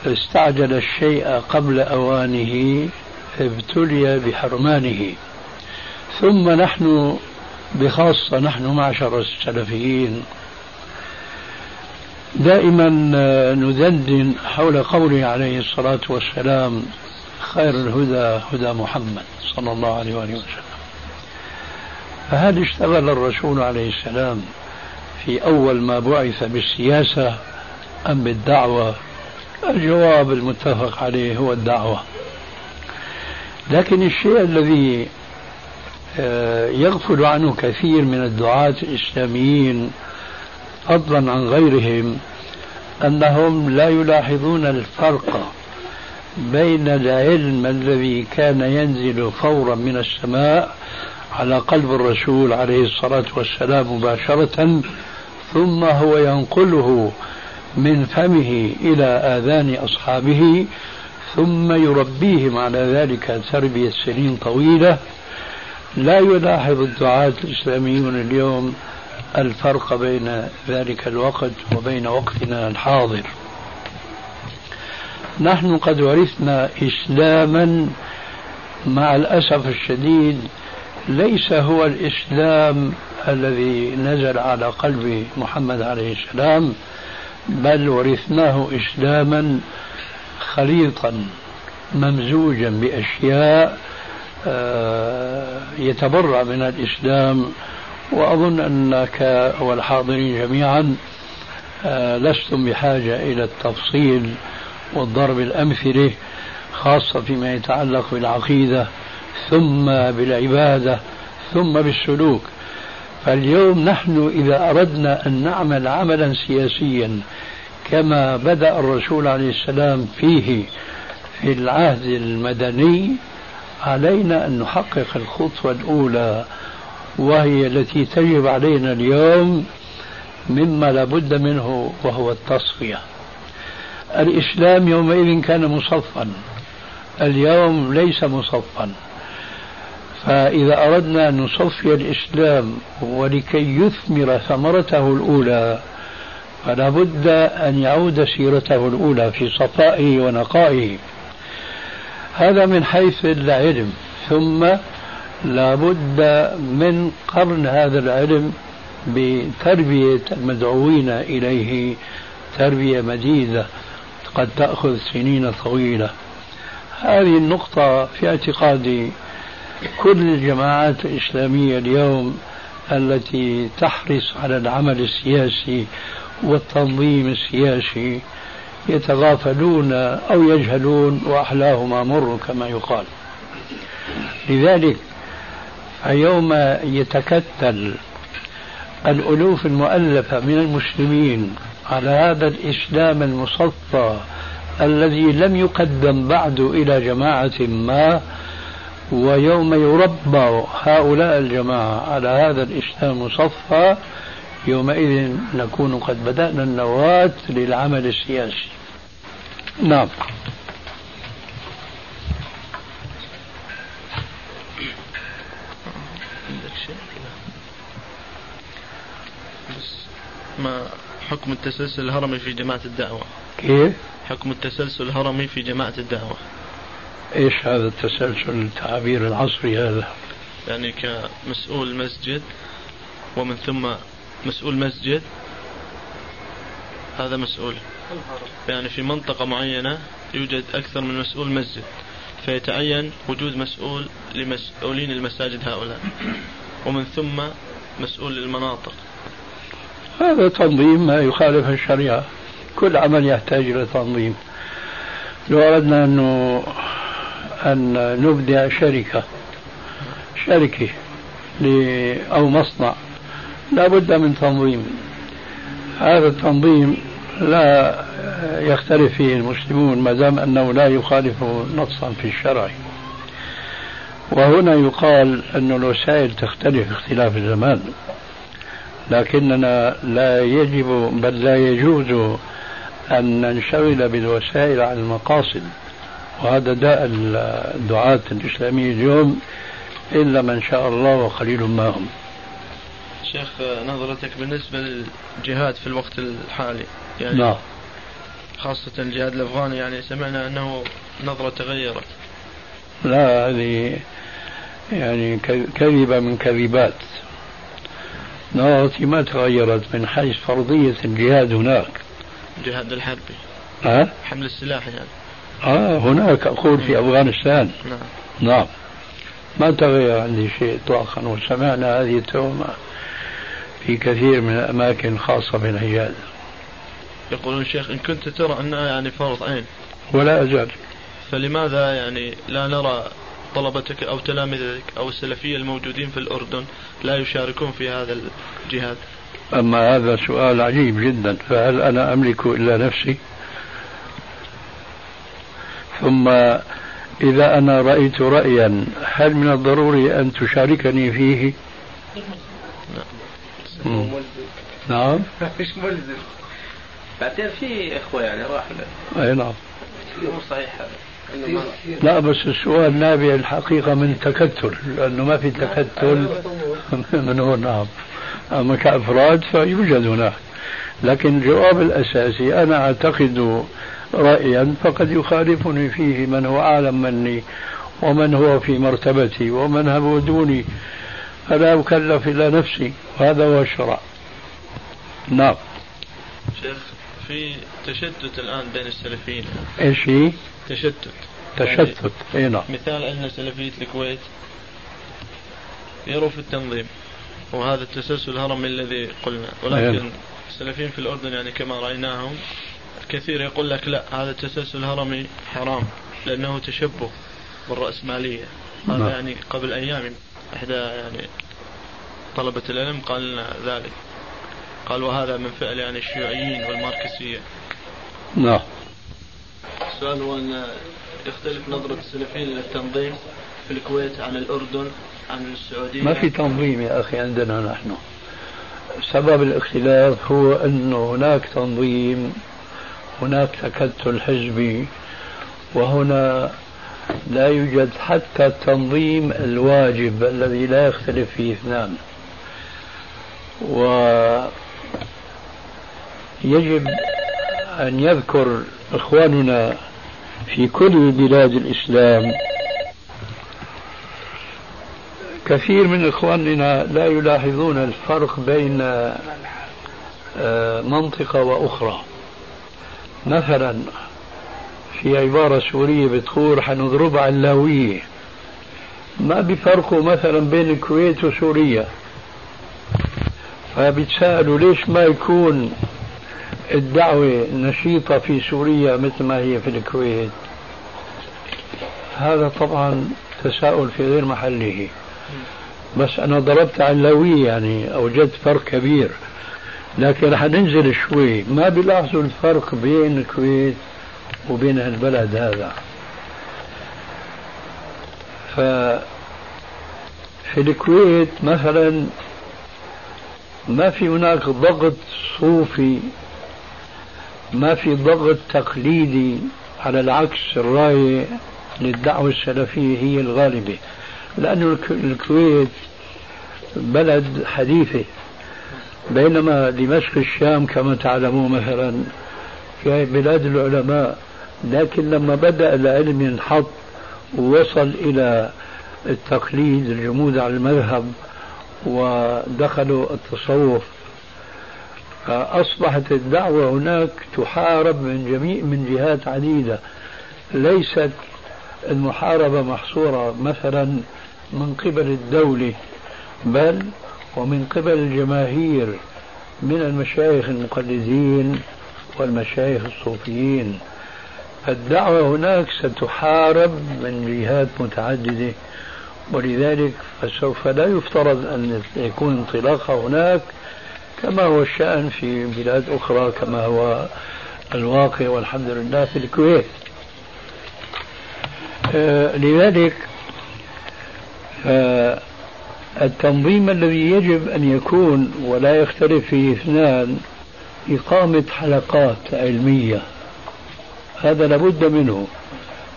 استعجل الشيء قبل أوانه ابتلي بحرمانه. ثم نحن بخاصة نحن معشر السلفيين. دائما ندندن حول قوله عليه الصلاة والسلام خير الهدى هدى محمد صلى الله عليه وآله وسلم. فهل اشتغل الرسول عليه السلام في أول ما بعث بالسياسة أم بالدعوة؟ الجواب المتفق عليه هو الدعوة. لكن الشيء الذي آه، يغفل عنه كثير من الدعاة الإسلاميين فضلا عن غيرهم أنهم لا يلاحظون الفرق بين العلم الذي كان ينزل فورا من السماء على قلب الرسول عليه الصلاة والسلام مباشرة ثم هو ينقله من فمه إلى آذان أصحابه ثم يربيهم على ذلك تربية سنين طويلة. لا يلاحظ الدعاة الإسلاميون اليوم الفرق بين ذلك الوقت وبين وقتنا الحاضر. نحن قد ورثنا إسلاما مع الأسف الشديد ليس هو الإسلام الذي نزل على قلب محمد عليه السلام بل ورثناه إسلاما خليطا ممزوجا بأشياء آه، يتبرع من الإسلام وأظن أنك والحاضرين جميعا آه، لستم بحاجة إلى التفصيل وضرب الأمثلة خاصة فيما يتعلق بالعقيدة ثم بالعبادة ثم بالسلوك. فاليوم نحن إذا أردنا أن نعمل عملا سياسيا كما بدأ الرسول عليه السلام فيه في العهد المدني علينا أن نحقق الخطوة الأولى وهي التي تجب علينا اليوم مما لا بد منه وهو التصفية. الإسلام يومئذ كان مصفا. اليوم ليس مصفا. فإذا أردنا أن نصفي الإسلام ولكي يثمر ثمرته الأولى فلا بد أن يعود سيرته الأولى في صفائه ونقائه. هذا من حيث العلم ثم لا بد من قرن هذا العلم بتربية المدعوين إليه تربية مديدة قد تأخذ سنين طويلة. هذه النقطة في اعتقادي كل الجماعات الإسلامية اليوم التي تحرص على العمل السياسي والتنظيم السياسي يتغافلون أو يجهلون وأحلاهم مر كما يقال. لذلك يوم يتكتل الألوف المؤلفة من المسلمين على هذا الإسلام المصفى الذي لم يقدم بعد إلى جماعة ما ويوم يربى هؤلاء الجماعة على هذا الإسلام المصفى يومئذ نكون قد بدأنا النواة للعمل السياسي. نعم.
ما حكم التسلسل الهرمي في جماعة الدعوة؟
كيف؟
حكم التسلسل الهرمي في جماعة الدعوة.
إيش هذا التسلسل؟ التعبير العصري هذا؟
يعني كمسؤول مسجد ومن ثم مسؤول مسجد؟ هذا مسؤول. يعني في منطقة معينة يوجد أكثر من مسؤول مسجد فيتعين وجود مسؤول لمسؤولين المساجد هؤلاء. ومن ثم مسؤول للمناطق.
هذا تنظيم ما يخالف الشريعة. كل عمل يحتاج إلى تنظيم. لو أردنا أنه أن نبدأ شركة شركة أو مصنع لا بد من تنظيم. هذا التنظيم لا يختلف فيه المسلمون ما دام أنه لا يخالف نصا في الشرع. وهنا يقال أن الوسائل تختلف اختلاف الزمان. لكننا لا يجب بل لا يجوز أن ننشغل بالوسائل عن المقاصد. وهذا داء الدعاة الإسلامية اليوم إلا من شاء الله وقليل ما هم.
شيخ نظرتك بالنسبة للجهاد في الوقت الحالي؟ يعني
نعم.
خاصة الجهاد الأفغاني يعني سمعنا أنه نظرة تغيرت.
لا هذه يعني كذبة من كذبات. نظرتي ما تغيرت من حيث فرضية الجهاد هناك.
الجهاد الحربي.
ها؟
حمل السلاح يعني.
آه هناك أقول في أفغانستان.
نعم.
نعم. ما تغير عندي شيء اطلاقا وسمعنا هذه التهمة. في كثير من الأماكن خاصة بالحجاز
يقولون شيخ إن كنت ترى أنها يعني فرض عين
ولا أزال
فلماذا يعني لا نرى طلبتك أو تلامذتك أو السلفية الموجودين في الأردن لا يشاركون في هذا الجهاد؟
أما هذا سؤال عجيب جدا فهل أنا أملك إلا نفسي؟ ثم إذا أنا رأيت رأيا هل من الضروري أن تشاركني فيه؟
نعم
نعم.
مش ملزم. بعدين في إخوة يعني راحوا
أي نعم.
مو صحيح هذا.
لا بس السؤال نابع الحقيقة من تكتل لأنه ما في تكتل. من هو؟ نعم. أما كأفراد فيوجد هناك. لكن الجواب الأساسي أنا أعتقد رأيا فقد يخالفني فيه من هو أعلم مني ومن هو في مرتبتي ومن هو دوني. فلا أكلف إلا نفسي وهذا هو الشرع. نعم.
شيخ في تشتت الآن بين السلفيين.
إيش هي؟
تشتت.
تشتت. إي نعم.
مثال أن سلفية الكويت يروا في التنظيم وهذا التسلسل الهرمي الذي قلنا. ولكن السلفيين في الأردن يعني كما رأيناهم كثير يقول لك لا هذا التسلسل الهرمي حرام لأنه تشبه بالرأسمالية. هذا
نعم.
يعني قبل أيام. إحدى يعني طلبة العلم قال لنا ذلك. قال وهذا من فعل يعني الشيوعيين والماركسية
نعم.
السؤال هو أن يختلف نظرة السلفيين للتنظيم في الكويت عن الأردن عن السعودية؟
ما في تنظيم يا أخي عندنا نحن. سبب الاختلاف هو أنه هناك تنظيم هناك تكتل حزبي وهنا لا يوجد حتى التنظيم الواجب الذي لا يختلف فيه اثنان. ويجب أن يذكر إخواننا في كل بلاد الإسلام. كثير من إخواننا لا يلاحظون الفرق بين آه، منطقة وأخرى. مثلا في عبارة سورية بتقول حنضرب علاوية ما بيفرقوا مثلا بين الكويت وسوريا. فبيتساءلوا ليش ما يكون الدعوة نشيطة في سوريا مثل ما هي في الكويت؟ هذا طبعا تساؤل في غير محله. بس أنا ضربت علوية يعني أوجدت فرق كبير. لكن رح ننزل شوي. ما بيلاحظوا الفرق بين الكويت وبين البلد هذا. ف في الكويت مثلا ما في هناك ضغط صوفي ما في ضغط تقليدي على العكس الراية للدعوة السلفية هي الغالبة. لأن الكويت بلد حديثة. بينما دمشق الشام كما تعلمون مثلا في بلاد العلماء لكن لما بدأ العلم ينحط ووصل إلى التقليد الجمود على المذهب ودخلوا التصوف أصبحت الدعوة هناك تحارب من جميع من جهات عديدة. ليست المحاربة محصورة مثلا من قبل الدولة بل ومن قبل الجماهير من المشايخ المقلدين والمشايخ الصوفيين. الدعوة هناك ستحارب من جهات متعددة ولذلك فسوف لا يفترض أن يكون انطلاقها هناك كما هو الشأن في بلاد أخرى كما هو الواقع والحمد لله في الكويت. آه، لذلك التنظيم الذي يجب أن يكون ولا يختلف فيه اثنان إقامة حلقات علمية. هذا لابد منه.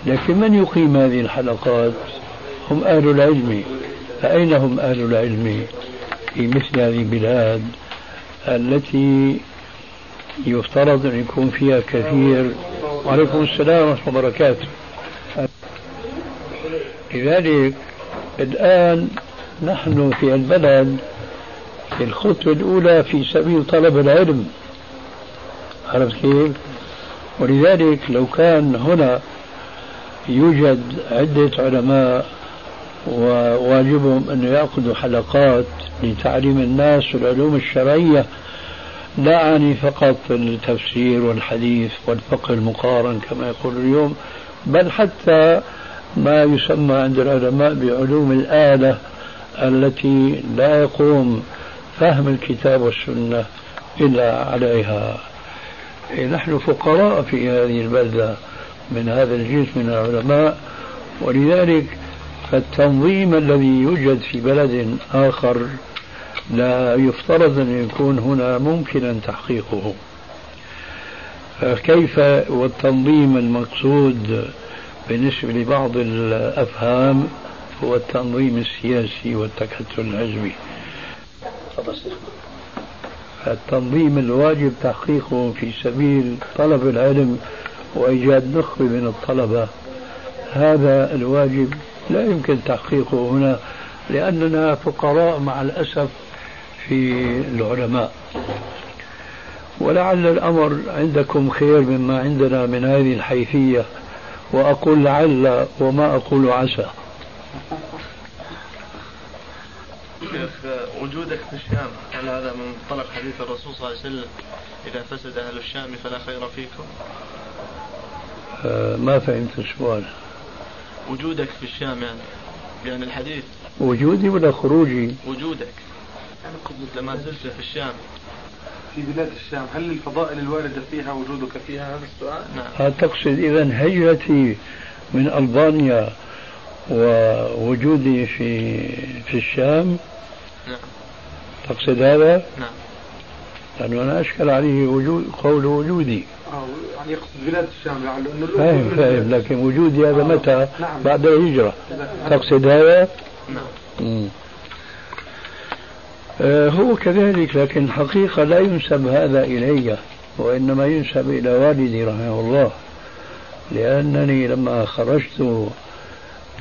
لكن من يقيم هذه الحلقات؟ هم أهل العلم. فأين هم أهل العلم في مثل هذه البلاد التي يفترض أن يكون فيها كثير؟ وعليكم السلام ورحمة الله وبركاته. لذلك الآن نحن في البلد في الخطوة الأولى في سبيل طلب العلم. عرفت كيف؟ ولذلك لو كان هنا يوجد عدة علماء وواجبهم أن يأخذوا حلقات لتعليم الناس العلوم الشرعية لا أعني فقط التفسير والحديث والفقه المقارن كما يقول اليوم بل حتى ما يسمى عند العلماء بعلوم الآلة التي لا يقوم فهم الكتاب والسنة إلا عليها. نحن فقراء في هذه البلدة من هذا الجنس من العلماء. ولذلك فالتنظيم الذي يوجد في بلد آخر لا يفترض أن يكون هنا ممكنا تحقيقه. فكيف والتنظيم المقصود بالنسبة لبعض الأفهام هو التنظيم السياسي والتكتل الحزبي التنظيم الواجب تحقيقه في سبيل طلب العلم وإيجاد نخبة من الطلبة. هذا الواجب لا يمكن تحقيقه هنا لأننا فقراء مع الأسف في العلماء. ولعل الأمر عندكم خير مما عندنا من هذه الحيثية وأقول لعل وما أقول عسى.
شيخ وجودك في الشام هل هذا من منطلق حديث الرسول صلى الله عليه وسلم؟ إذا فسد أهل الشام فلا خير فيكم؟
آه ما فهمت السؤال.
وجودك في الشام يعني يعني الحديث
وجودي ولا خروجي؟
وجودك. لما زلت في الشام.
في بلاد الشام هل الفضائل الواردة فيها وجودك فيها؟ هذا السؤال؟
نعم.
تقصد إذا هجرتي من ألبانيا ووجودي في في الشام؟
نعم.
تقصد هذا؟
نعم
لأنه أنا أشكل عليه وجود قول وجودي
آه، يعني يقصد بلاد الشام لعله إنه
فاهم فاهم لكن وجودي هذا
آه.
متى؟
نعم.
بعد الهجرة
نعم.
تقصد هذا؟
نعم
مم. آه، هو كذلك لكن الحقيقة لا ينسب هذا إلي وإنما ينسب إلى والدي رحمه الله لأنني لما خرجت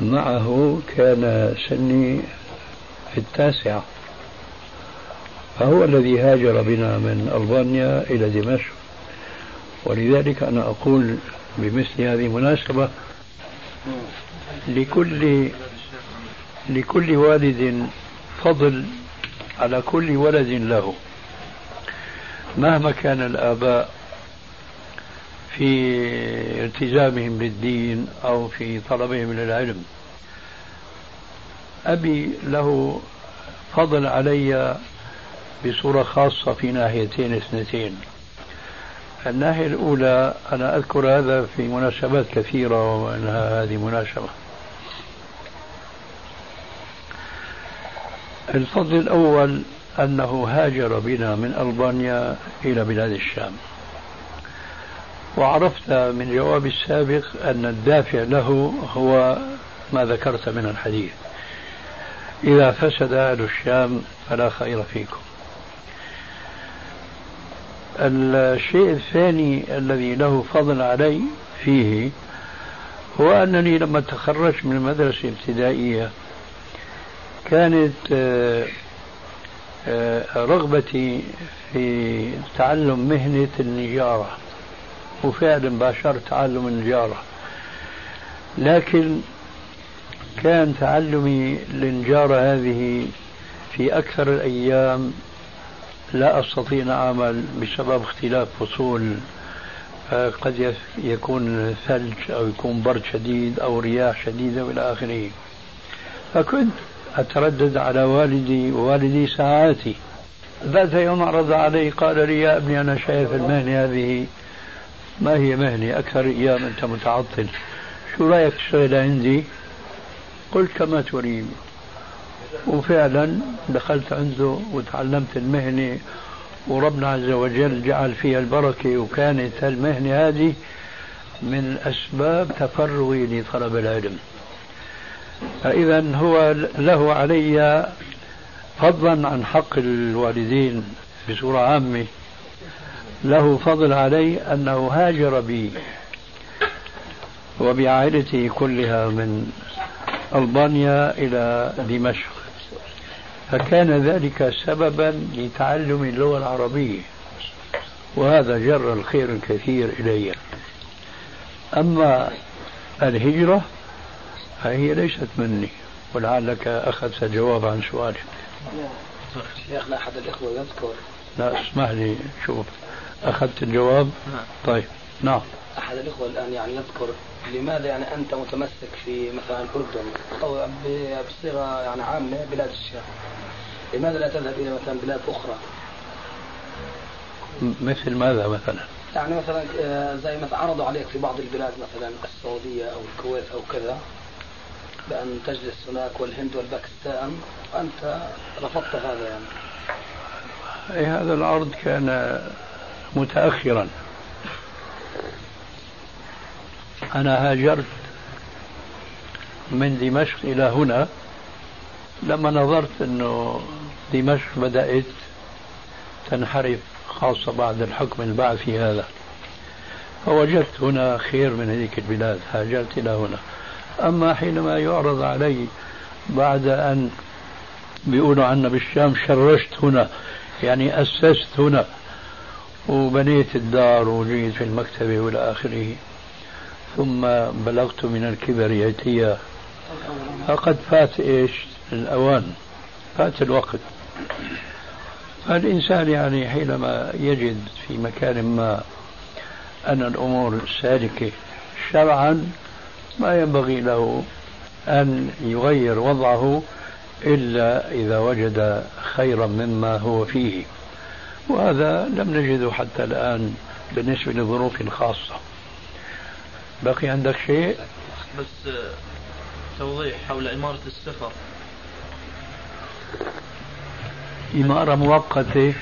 معه كان سني في التاسعة فهو الذي هاجر بنا من ألبانيا إلى دمشق. ولذلك أنا أقول بمثل هذه المناسبة لكل لكل والد فضل على كل ولد له. مهما كان الآباء في التزامهم بالدين أو في طلبهم للعلم أبي له فضل علي بصورة خاصة في ناحيتين اثنتين. الناحية الأولى أنا أذكر هذا في مناسبات كثيرة ومنها هذه مناسبة. الفضل الأول أنه هاجر بنا من ألبانيا إلى بلاد الشام. وعرفت من جوابي السابق أن الدافع له هو ما ذكرت من الحديث. إذا فسد أهل الشام فلا خير فيكم. الشيء الثاني الذي له فضل علي فيه هو أنني لما تخرجت من المدرسة الابتدائية كانت آه، آه، رغبتي في تعلم مهنة النجارة وفعلا باشرت تعلم النجارة. لكن كان تعلمي للنجارة هذه في أكثر الأيام لا أستطيع أن أعمل بسبب اختلاف فصول قد يكون ثلج أو يكون برد شديد أو رياح شديدة وإلى آخره. فكنت أتردد على والدي ووالدي ساعاتي ذات يوم عرض علي قال لي يا ابني أنا شايف المهنة هذه ما هي مهنة أكثر أيام أنت متعطل. شو رأيك تشتغل عندي؟ قلت كما تريد. وفعلا دخلت عنده وتعلمت المهنة وربنا عز وجل جعل فيها البركة وكانت المهنة هذه من أسباب تفرغي لطلب العلم. فإذا هو له علي فضلا عن حق الوالدين بصورة عامة. له فضل علي أنه هاجر بي وبعائلته كلها من ألبانيا إلى دمشق. فكان ذلك سببا لتعلم اللغة العربية. وهذا جر الخير الكثير إلي. أما الهجرة فهي ليست مني ولعلك أخذت الجواب عن سؤالك
شيخنا أحد الإخوة يذكر.
لا اسمح لي شوف أخذت الجواب؟
نعم.
طيب نعم.
أحد الإخوة الآن يعني يذكر لماذا يعني أنت متمسك في مثلا الأردن أو ب- بصيغة يعني عامة بلاد الشام لماذا لا تذهب إلى مثلا بلاد أخرى؟
م- مثل ماذا مثلا؟
يعني مثلا آه، زي ما عرضوا عليك في بعض البلاد مثلا السعودية أو الكويت أو كذا بأن تجلس هناك والهند والباكستان وأنت رفضت هذا يعني.
أي هذا العرض كان متأخرا. أنا هاجرت من دمشق إلى هنا لما نظرت أنه دمشق بدأت تنحرف خاصة بعد الحكم البعثي هذا. فوجدت هنا خير من هذيك البلاد هاجرت إلى هنا. أما حينما يعرض علي بعد أن بيقولوا عنا بالشام شرشت هنا يعني أسست هنا وبنيت الدار وجيت في المكتبة والى آخره. ثم بلغت من الكبر يأتي فقد فات إيش؟ الأوان. فات الوقت. فالإنسان يعني حينما يجد في مكان ما أن الأمور سالكة شرعا ما ينبغي له أن يغير وضعه إلا إذا وجد خيرا مما هو فيه. وهذا لم نجده حتى الآن بالنسبة لظروف خاصة. بقي عندك شيء؟
بس آه، توضيح حول إمارة السفر.
إمارة مؤقتة.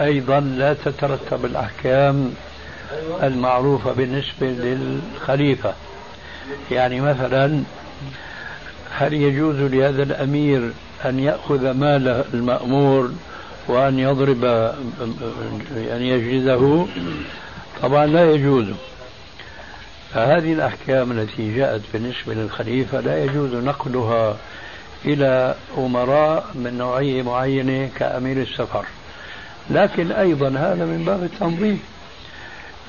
أيضا لا تترتب الأحكام المعروفة بالنسبة للخليفة. يعني مثلا هل يجوز لهذا الأمير أن يأخذ مال المأمور وأن يضرب أن يجلده؟ طبعا لا يجوز. فهذه الأحكام التي جاءت بالنسبة للخليفة لا يجوز نقلها إلى أمراء من نوعية معينة كأمير السفر. لكن أيضا هذا من باب التنظيم.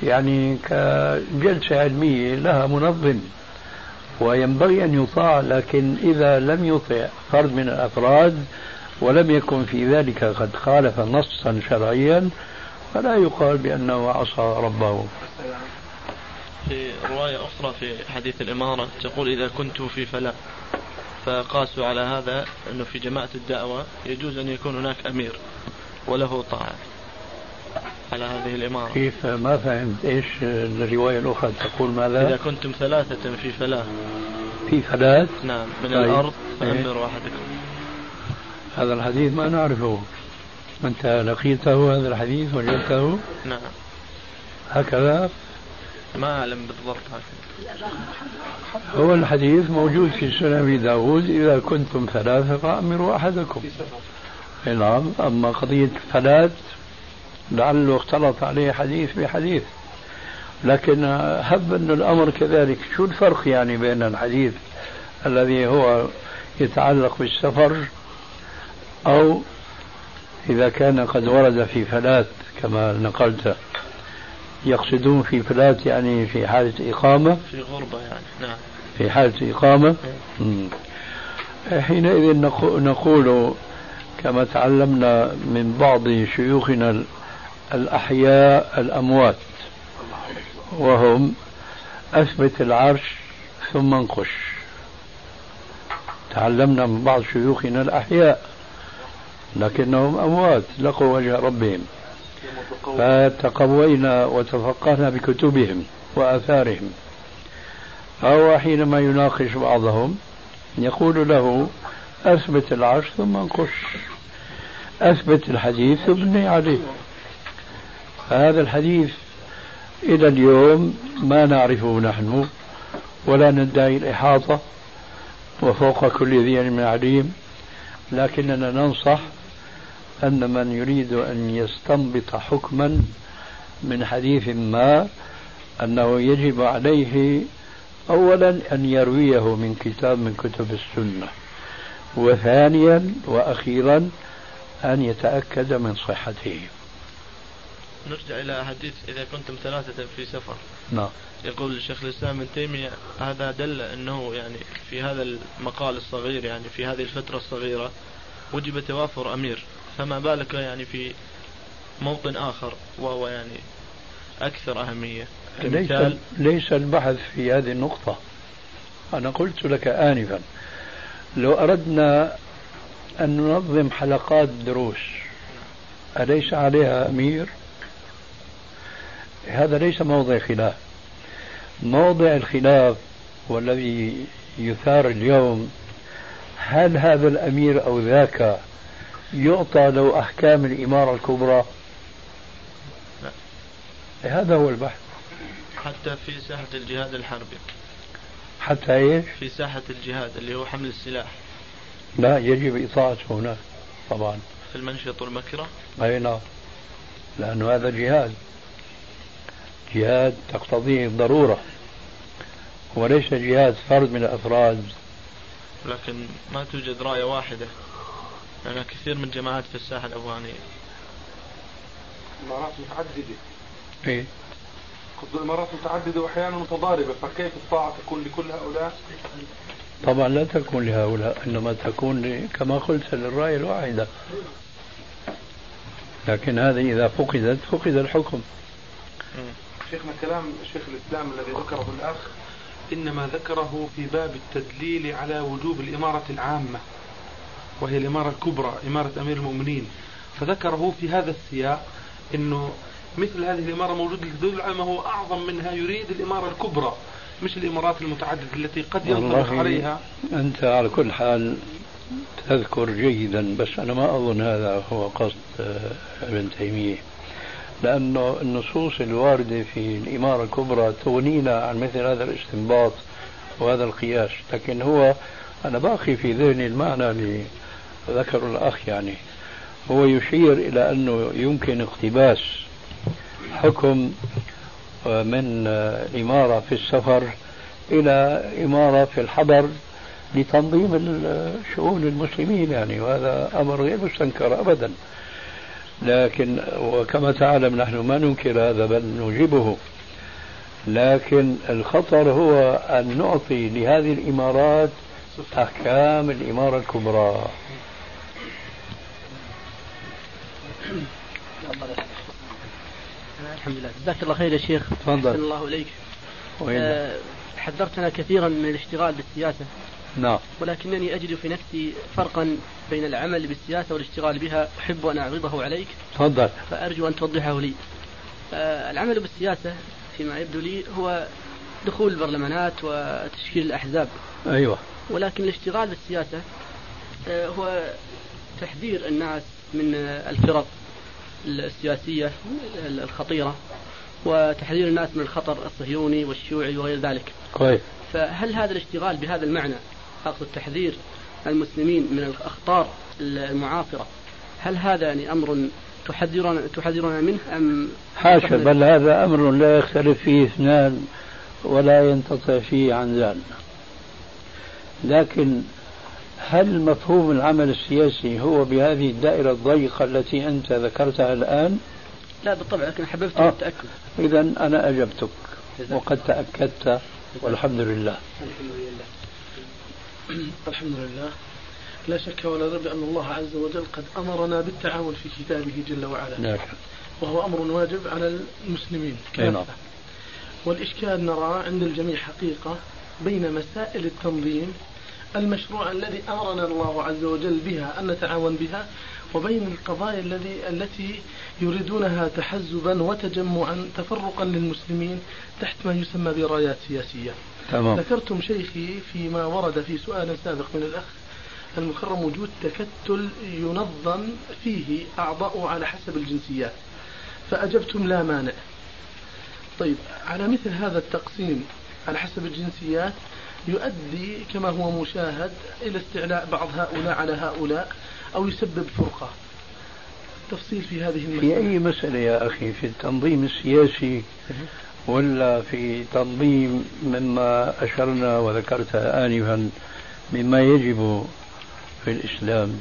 يعني كجلسة علمية لها منظم وينبغي أن يطاع لكن إذا لم يطع فرد من الأفراد ولم يكن في ذلك قد خالف نصا شرعيا فلا يقال بأنه عصى ربه.
في رواية أخرى في حديث الإمارة تقول إذا كنت في فلاح فقاسوا على هذا أنه في جماعة الدعوة يجوز أن يكون هناك أمير وله طاعة على هذه الإمارة.
كيف؟ ما فهمت. إيش الرواية الأخرى تقول ماذا؟
إذا كنتم ثلاثة في فلاة
في فلاة
نعم من طيب. الأرض فأمروا إيه؟ أحدكم.
هذا الحديث ما نعرفه. أنت لقيته هذا الحديث وجدته
نعم.
هكذا
ما أعلم بالضبط هكذا
هو الحديث موجود في سنن أبي داود إذا كنتم ثلاثة فأمروا أحدكم. نعم أما قضية ثلاث لعله اختلط عليه حديث بحديث. لكن هب أن الأمر كذلك. شو الفرق يعني بين الحديث الذي هو يتعلق بالسفر أو إذا كان قد ورد في فلات كما نقلت؟ يقصدون في فلات يعني في حالة إقامة.
في غربة يعني نعم.
في حالة إقامة. إيه. حينئذ نقول كما تعلمنا من بعض شيوخنا الأحياء الأموات وهم أثبت العرش ثم انقش. تعلمنا من بعض شيوخنا الأحياء لكنهم أموات لقوا وجه ربهم. فتقوينا وتفقهنا بكتبهم وآثارهم. أو حينما يناقش بعضهم يقول له أثبت العرش ثم انقش. أثبت الحديث ابني عليه. هذا الحديث إلى اليوم ما نعرفه نحن ولا ندعي الإحاطة وفوق كل ذي علم عليم لكننا ننصح أن من يريد أن يستنبط حكما من حديث ما أنه يجب عليه أولا أن يرويه من كتاب من كتب السنة وثانيا وأخيرا أن يتأكد من صحته.
نرجع إلى حديث إذا كنتم ثلاثة في سفر.
نعم.
يقول الشيخ الإسلام ابن تيمية هذا دل أنه يعني في هذا المقال الصغير يعني في هذه الفترة الصغيرة وجب توافر أمير. فما بالك يعني في موطن آخر وهو يعني أكثر أهمية؟
ليس, ليس البحث في هذه النقطة. أنا قلت لك آنفا لو أردنا أن ننظم حلقات دروس أليس عليها أمير؟ هذا ليس موضع خلاف. موضع الخلاف والذي يثار اليوم هل هذا الأمير أو ذاك يعطى له أحكام الإمارة الكبرى.
لا.
هذا هو البحث.
حتى في ساحة الجهاد الحربي.
حتى إيش؟
في ساحة الجهاد اللي هو حمل السلاح.
لا يجب إطاعته هناك طبعا.
في المنشط والمكره؟
أي نعم. لأنه هذا جهاد. جهاد تقتضيه الضرورة وليس جهاد فرد من الأفراد.
لكن ما توجد راية واحدة. لأن كثير من الجماعات في الساحة الأفغانية
إمارات متعددة.
إيه
إمارات متعددة وأحيانا متضاربة فكيف الطاعة تكون لكل هؤلاء؟
طبعا لا تكون لهؤلاء إنما تكون كما قلت للراية الواحدة. لكن هذه إذا فقدت فقد الحكم.
شيخنا كلام شيخ الإسلام الذي ذكره الأخ إنما ذكره في باب التدليل على وجوب الإمارة العامة. وهي الإمارة الكبرى إمارة أمير المؤمنين. فذكره في هذا السياق أنه مثل هذه الإمارة موجودة على ما هو أعظم منها يريد الإمارة الكبرى
مش الإمارات المتعددة التي قد ينطبق عليها.
أنت على كل حال تذكر جيدا بس أنا ما أظن هذا هو قصد آه، ابن تيمية. لأنه النصوص الواردة في الإمارة الكبرى تغنينا عن مثل هذا الإستنباط وهذا القياس. لكن هو أنا باقي في ذهني المعنى ذكره الأخ يعني هو يشير إلى أنه يمكن اقتباس حكم من إمارة في السفر إلى إمارة في الحضر لتنظيم شؤون المسلمين يعني وهذا أمر غير مستنكر أبدا. لكن وكما تعلم نحن ما ننكر هذا بل نجيبه. لكن الخطر هو أن نعطي لهذه الإمارات أحكام الإمارة الكبرى.
الحمد لله جزاك الله خير يا شيخ.
تفضل.
الله إليك. آه حذرتنا كثيرا من الاشتغال بالسياسة.
نعم.
ولكنني أجد في نفسي فرقا بين العمل بالسياسة والاشتغال بها. أحب أن أعرضه عليك.
تفضل.
فأرجو أن توضحه لي. آه العمل بالسياسة فيما يبدو لي هو دخول البرلمانات وتشكيل الأحزاب.
أيوة.
ولكن الاشتغال بالسياسة آه هو تحذير الناس من الفرق. السياسية الخطيرة وتحذير الناس من الخطر الصهيوني والشيوعي وغير ذلك.
كويس
فهل هذا الاشتغال بهذا المعنى أقصد تحذير المسلمين من الأخطار المعاصرة هل هذا يعني أمر تحذرنا تحذرنا منه أم
حاشا بل هذا أمر لا يختلف فيه اثنان ولا ينقطع فيه عن ذلك. لكن هل مفهوم العمل السياسي هو بهذه الدائرة الضيقة التي أنت ذكرتها الآن؟
لا بالطبع لكن حببت آه. التأكد.
إذا أنا أجبتك وقد تأكدت والحمد لله.
الحمد لله. الحمد لله. لا شك ولا ريب أن الله عز وجل قد أمرنا بالتعاون في كتابه جل وعلا.
نعم
وهو أمر واجب على المسلمين. كافة والإشكال نرى عند الجميع حقيقة بين مسائل التنظيم المشروع الذي أمرنا الله عز وجل بها أن نتعاون بها وبين القضايا الذي التي يريدونها تحزبا وتجمعا تفرقا للمسلمين تحت ما يسمى برايات سياسية.
تمام.
ذكرتم شيخي فيما ورد في سؤال سابق من الأخ المكرم وجود تكتل ينظم فيه أعضاء على حسب الجنسيات. فأجبتم لا مانع. طيب على مثل هذا التقسيم على حسب الجنسيات يؤدي كما هو مشاهد إلى استعلاء بعض هؤلاء على هؤلاء أو يسبب فرقة. تفصيل في هذه المسألة.
في أي مسألة يا أخي؟ في التنظيم السياسي ولا في تنظيم مما أشرنا وذكرتها آنفا مما يجب في الإسلام؟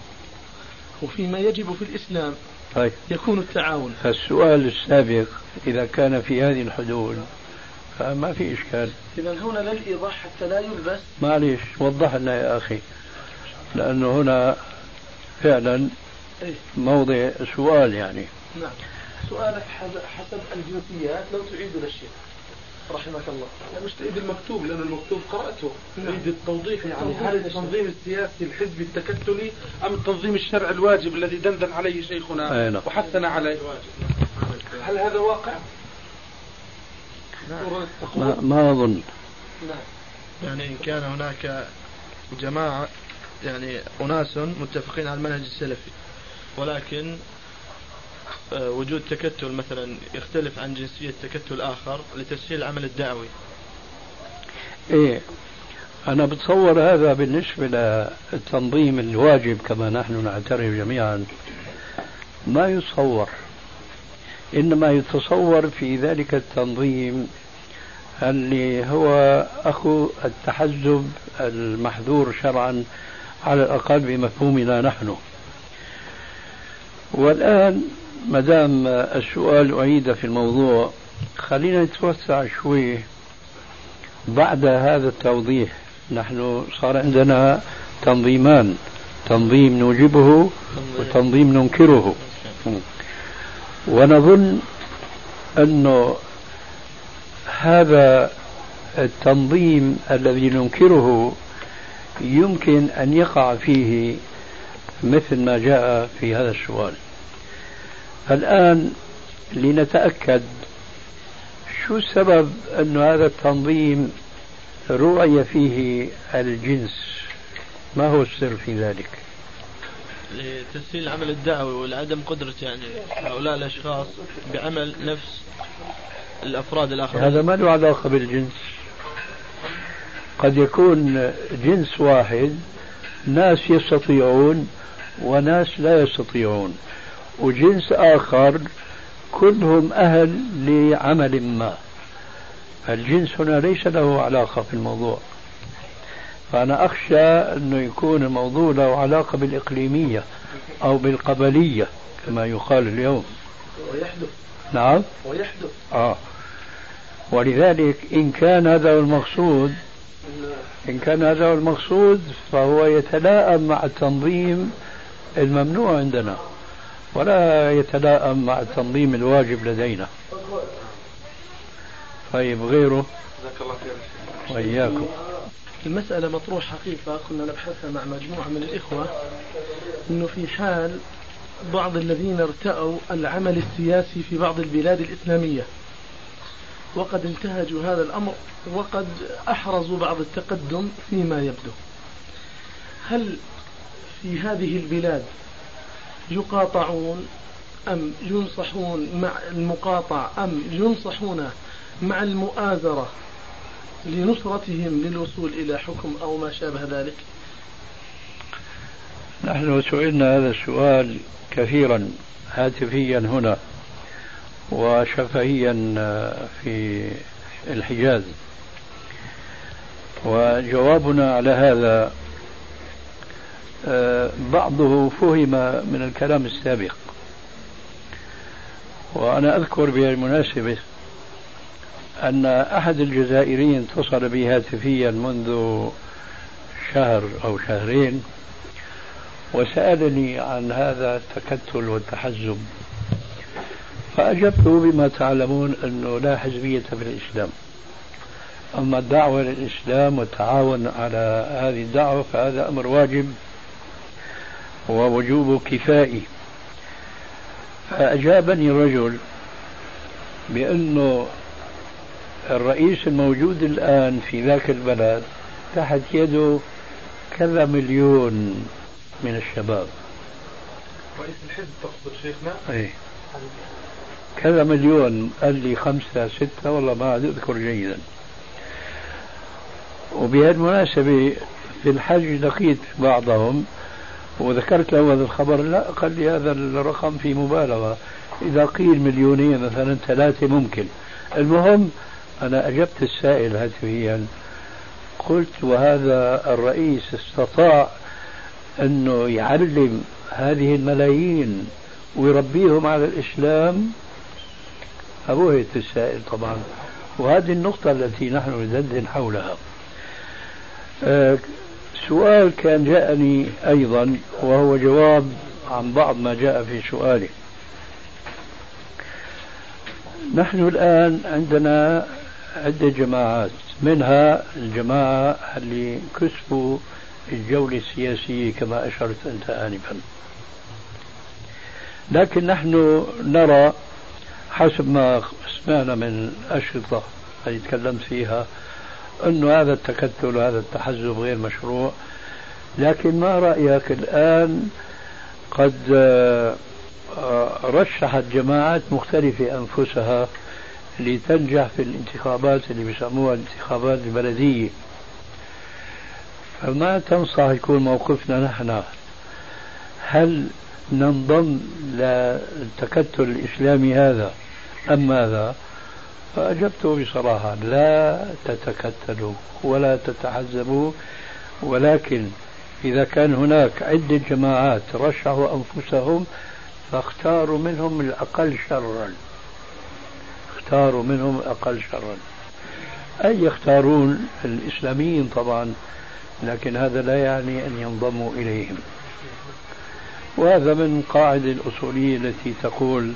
وفيما يجب في الإسلام
طيب.
يكون التعاون.
فالسؤال السابق إذا كان في هذه الحدود فما في إشكال.
إذا هنا للإيضاح حتى لا يلبس.
معليش وضح لنا يا أخي. لأنه هنا فعلا
إيه؟
موضع سؤال يعني.
نعم. سؤالك حسب الجنسيات لو تعيد للشيخ رحمك الله.
مش تعيد المكتوب لأن المكتوب قرأته.
نعم.
أريد التوضيح يعني هل التنظيم السياسي الحزبي التكتلي أم التنظيم الشرعي الواجب الذي دندن عليه شيخنا
نعم.
وحثنا عليه؟ هل هذا واقع؟
ما, ما أظن.
يعني إن كان هناك جماعة يعني أناس متفقين على المنهج السلفي ولكن آه، وجود تكتل مثلا يختلف عن جنسية تكتل آخر لتسهيل العمل الدعوي.
إيه. أنا بتصور هذا بالنسبة للتنظيم الواجب كما نحن نعترف جميعا. ما يتصور إنما يتصور في ذلك التنظيم اللي هو أخو التحزب المحذور شرعا على الأقل بمفهومنا نحن. والآن ما دام السؤال أعيد في الموضوع خلينا نتوسع شوي بعد هذا التوضيح. نحن صار عندنا تنظيمان تنظيم نوجبه وتنظيم ننكره. ونظن أنه هذا التنظيم الذي ننكره يمكن أن يقع فيه مثل ما جاء في هذا السؤال الآن لنتأكد شو السبب أن هذا التنظيم رؤي فيه الجنس ما هو السر في ذلك؟
لتسهيل العمل الدعوي ولعدم قدرة يعني هؤلاء الأشخاص بعمل نفس الأفراد الآخرين.
هذا ما له علاقة بالجنس. قد يكون جنس واحد ناس يستطيعون وناس لا يستطيعون وجنس آخر كلهم أهل لعمل ما. الجنس هنا ليس له علاقة في الموضوع. فأنا أخشى أنه يكون الموضوع له علاقة بالإقليمية أو بالقبلية كما يقال اليوم.
ويحدث.
نعم.
ويحدث.
آه. ولذلك إن كان هذا هو المقصود إن كان هذا هو المقصود فهو يتلائم مع التنظيم الممنوع عندنا ولا يتلائم مع التنظيم الواجب لدينا. طيب غيره؟
جزاك الله خير.
وإياكم.
المسألة مطروح حقيقة كنا نبحثها مع مجموعة من الإخوة أنه في حال بعض الذين ارتأوا العمل السياسي في بعض البلاد الإسلامية. وقد انتهجوا هذا الأمر وقد أحرزوا بعض التقدم فيما يبدو. هل في هذه البلاد يقاطعون أم ينصحون مع المقاطع أم ينصحون مع المؤازرة لنصرتهم للوصول إلى حكم أو ما شابه ذلك؟
نحن سئلنا هذا السؤال كثيرا هاتفيا هنا وشفهيا في الحجاز. وجوابنا على هذا بعضه فهم من الكلام السابق. وأنا أذكر بهالمناسبة أن أحد الجزائريين اتصل بي هاتفيا منذ شهر أو شهرين وسألني عن هذا التكتل والتحزب فأجبته بما تعلمون أنه لا حزبية في الإسلام. أما الدعوة للإسلام والتعاون على هذه الدعوة فهذا أمر واجب ووجوب كفائي. فأجابني الرجل بأنه الرئيس الموجود الآن في ذاك البلد تحت يده كذا مليون من الشباب.
رئيس الحزب تقصد شيخنا؟
إيه. كذا مليون قال لي خمسة ستة والله ما عاد أذكر جيدا. وبهالمناسبة في الحج لقيت بعضهم وذكرت له هذا الخبر لا قال لي هذا الرقم في مبالغة. إذا قيل مليونين مثلا ثلاثة ممكن. المهم أنا أجبت السائل هاتفيا. قلت وهذا الرئيس استطاع أنه يعلم هذه الملايين ويربيهم على الإسلام؟ أبوهت السائل طبعا. وهذه النقطة التي نحن ندندن حولها. أه سؤال كان جاءني أيضا وهو جواب عن بعض ما جاء في سؤالي. نحن الآن عندنا عدة جماعات. منها الجماعة اللي كسبوا الجولة السياسية كما أشرت أنت آنفا. لكن نحن نرى حسب ما سمعنا من الأشرطة اللي تكلمت فيها أنه هذا التكتل وهذا التحزب غير مشروع. لكن ما رأيك الآن قد رشحت جماعات مختلفة أنفسها لتنجح في الانتخابات اللي بيسموها الانتخابات البلدية. فما تنصح يكون موقفنا نحن. هل ننضم للتكتل الإسلامي هذا أم ماذا؟ فأجبته بصراحة. لا تتكتلوا ولا تتحزبوا ولكن إذا كان هناك عدة جماعات رشحوا أنفسهم فاختاروا منهم الأقل شرا. اختاروا منهم الأقل شرا. أي يختارون الإسلاميين طبعا لكن هذا لا يعني أن ينضموا إليهم. وهذا من قاعدة الأصولية التي تقول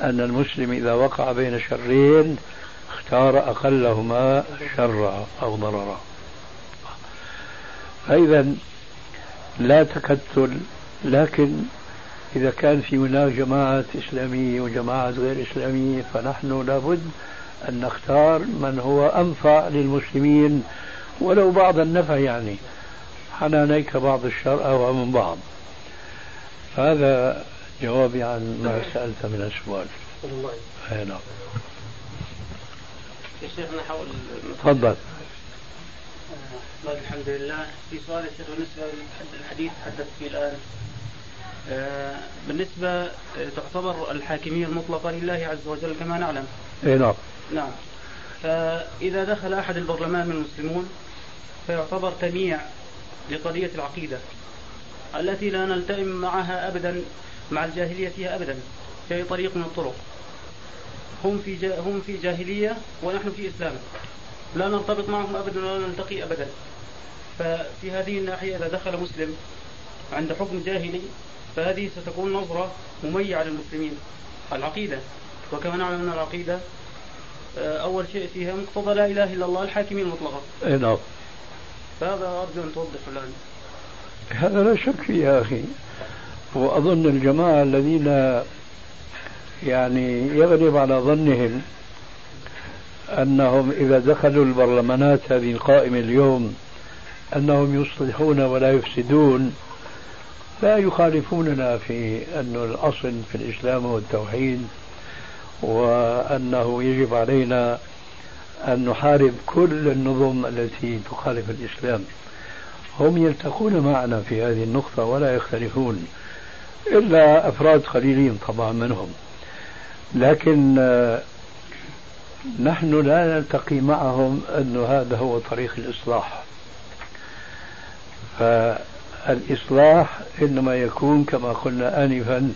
أن المسلم إذا وقع بين شرين اختار أقلهما شرا أو ضررا. فإذا لا تكتل لكن إذا كان في هناك جماعات إسلامية وجماعات غير إسلامية فنحن لابد أن نختار من هو أنفع للمسلمين ولو بعض النفع يعني. حنانيك بعض الشر أو من بعض. هذا جوابي عن ما سألت من السؤال. أي نعم
يا شيخ نحاول
تفضل.
طيب الحمد لله. في سؤال يا شيخ بالنسبة للحديث تحدث فيه الآن. آه، بالنسبة آه، تعتبر الحاكمية المطلقة لله عز وجل كما نعلم.
إي نعم.
نعم. فإذا دخل أحد البرلمان من المسلمون فيعتبر تمييع لقضية العقيدة التي لا نلتئم معها أبدا مع الجاهلية فيها أبدا في أي طريق من الطرق. هم في هم في جاهلية ونحن في إسلام. لا نرتبط معهم أبدا ولا نلتقي أبدا. ففي هذه الناحية إذا دخل مسلم عند حكم جاهلي فهذه ستكون نظرة مميعة للمسلمين. العقيدة. وكما نعلم أن العقيدة آه، أول شيء فيها مقتضى لا إله إلا الله الحاكمين المطلقة.
أي نعم.
فهذا أرجو أن توضح الآن.
هذا لا شك فيه يا أخي. وأظن الجماعة الذين يعني يغلب على ظنهم أنهم إذا دخلوا البرلمانات هذه القائمة اليوم أنهم يصلحون ولا يفسدون. لا يخالفوننا في أن الأصل في الإسلام هو التوحيد وأنه يجب علينا أن نحارب كل النظم التي تخالف الإسلام. هم يلتقون معنا في هذه النقطة ولا يختلفون إلا أفراد قليلين طبعا منهم. لكن نحن لا نلتقي معهم أن هذا هو طريق الإصلاح. فالإصلاح إنما يكون كما قلنا آنفا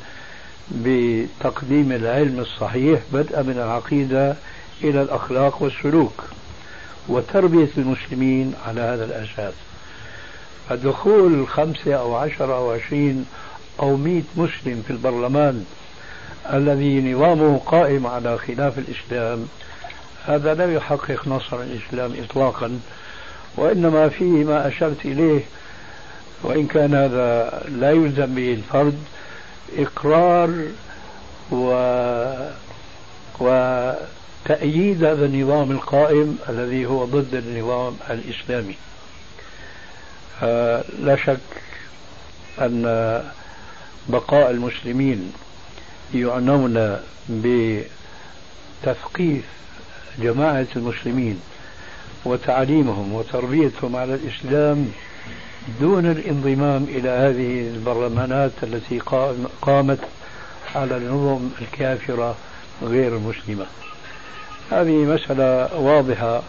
بتقديم العلم الصحيح بدءا من العقيدة إلى الأخلاق والسلوك وتربية المسلمين على هذا الأساس. فدخول خمسة أو عشرة أو عشرين أو مئة مسلم في البرلمان الذي نظامه قائم على خلاف الإسلام هذا لا يحقق نصر الإسلام إطلاقا وإنما فيه ما أشرت إليه وإن كان هذا لا يلزم به الفرد إقرار و وتأييد هذا النظام القائم الذي هو ضد النظام الإسلامي. لا شك أن بقاء المسلمين يعنون بتثقيف جماعة المسلمين وتعليمهم وتربيتهم على الإسلام دون الانضمام إلى هذه البرلمانات التي قامت على النظم الكافرة غير المسلمة. هذه مسألة واضحة.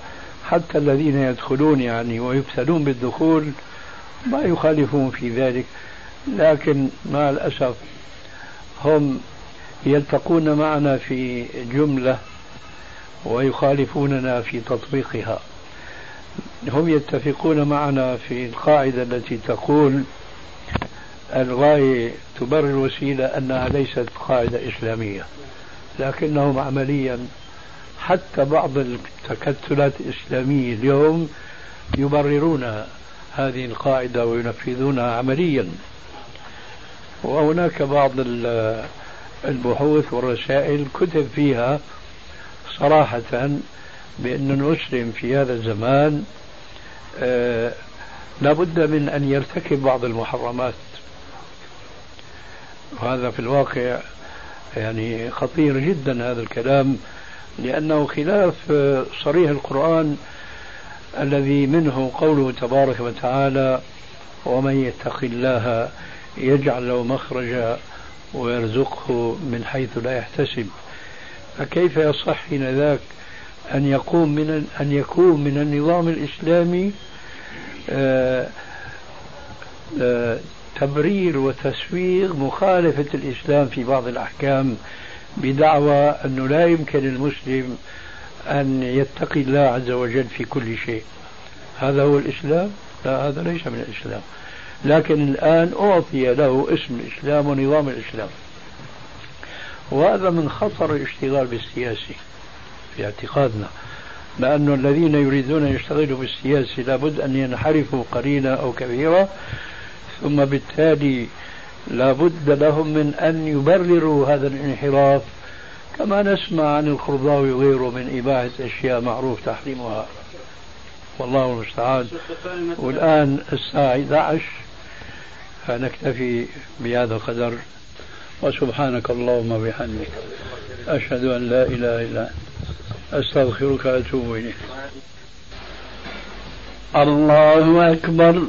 حتى الذين يدخلون يعني ويبتلون بالدخول ما يخالفون في ذلك. لكن مع الأسف هم يلتقون معنا في جملة ويخالفوننا في تطبيقها. هم يتفقون معنا في القاعدة التي تقول الغاية تبرر الوسيلة أنها ليست قاعدة إسلامية لكنهم عمليا حتى بعض التكتلات الإسلامية اليوم يبررون هذه القاعدة وينفذونها عمليا. وهناك بعض البحوث والرسائل كتب فيها صراحة بأن المسلم في هذا الزمان آه لابد من أن يرتكب بعض المحرمات. وهذا في الواقع يعني خطير جدا هذا الكلام لأنه خلاف آه، صريح القرآن الذي منه قوله تبارك وتعالى ومن يتق الله يجعل له مخرجا ويرزقه من حيث لا يحتسب فكيف يصح حين ذاك؟ أن يقوم من أن يكون من النظام الإسلامي آه، آه، تبرير وتسويغ مخالفة الإسلام في بعض الأحكام بدعوى أنه لا يمكن المسلم أن يتقي الله عز وجل في كل شيء. هذا هو الإسلام؟ لا هذا ليس من الإسلام. لكن الآن أعطي له اسم الإسلام ونظام الإسلام. وهذا من خطر الاشتغال بالسياسي. في اعتقادنا. لأن الذين يريدون أن يشتغلوا بالسياسة لابد أن ينحرفوا قليلا أو كبيرا ثم بالتالي لابد لهم من أن يبرروا هذا الانحراف. كما نسمع عن القرضاوي وغيره من إباحة أشياء معروف تحريمها. والله المستعان. والآن الساعة 11 فنكتفي بهذا القدر. وسبحانك اللهم وبحمدك. أشهد أن لا إله إلا أنت. أستغفرك وأتوب إليك. الله أكبر.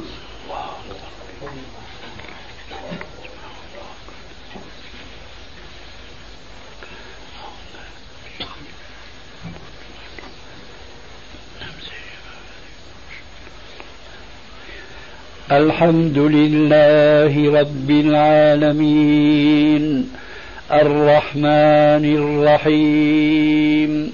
الحمد لله رب العالمين. الرحمن الرحيم.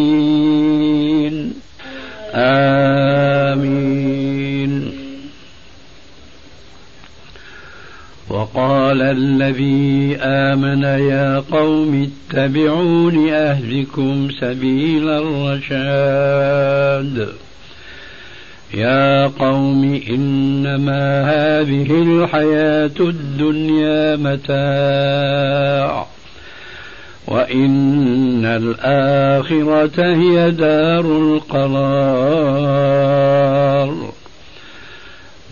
آمين. وقال الذي آمن يا قوم اتبعون أهلكم سبيل الرشاد. يا قوم إنما هذه الحياة الدنيا متاع. وإن الآخرة هي دار القرار.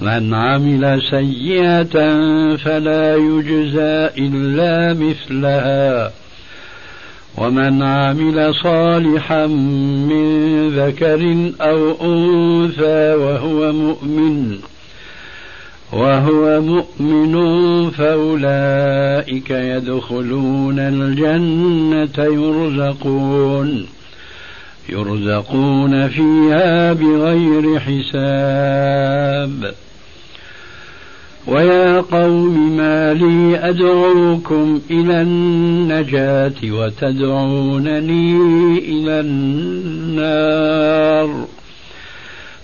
من عمل سيئة فلا يجزى إلا مثلها. ومن عمل صالحا من ذكر أو أنثى وهو مؤمن وهو مؤمن فأولئك يدخلون الجنة يرزقون يرزقون فيها بغير حساب. ويا قوم ما لي أدعوكم إلى النجاة وتدعونني إلى النار.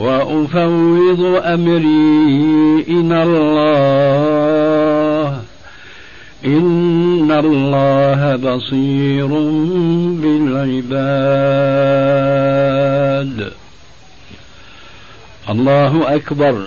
وأفوض أمري إلى الله. إن الله بصير بالعباد. الله أكبر.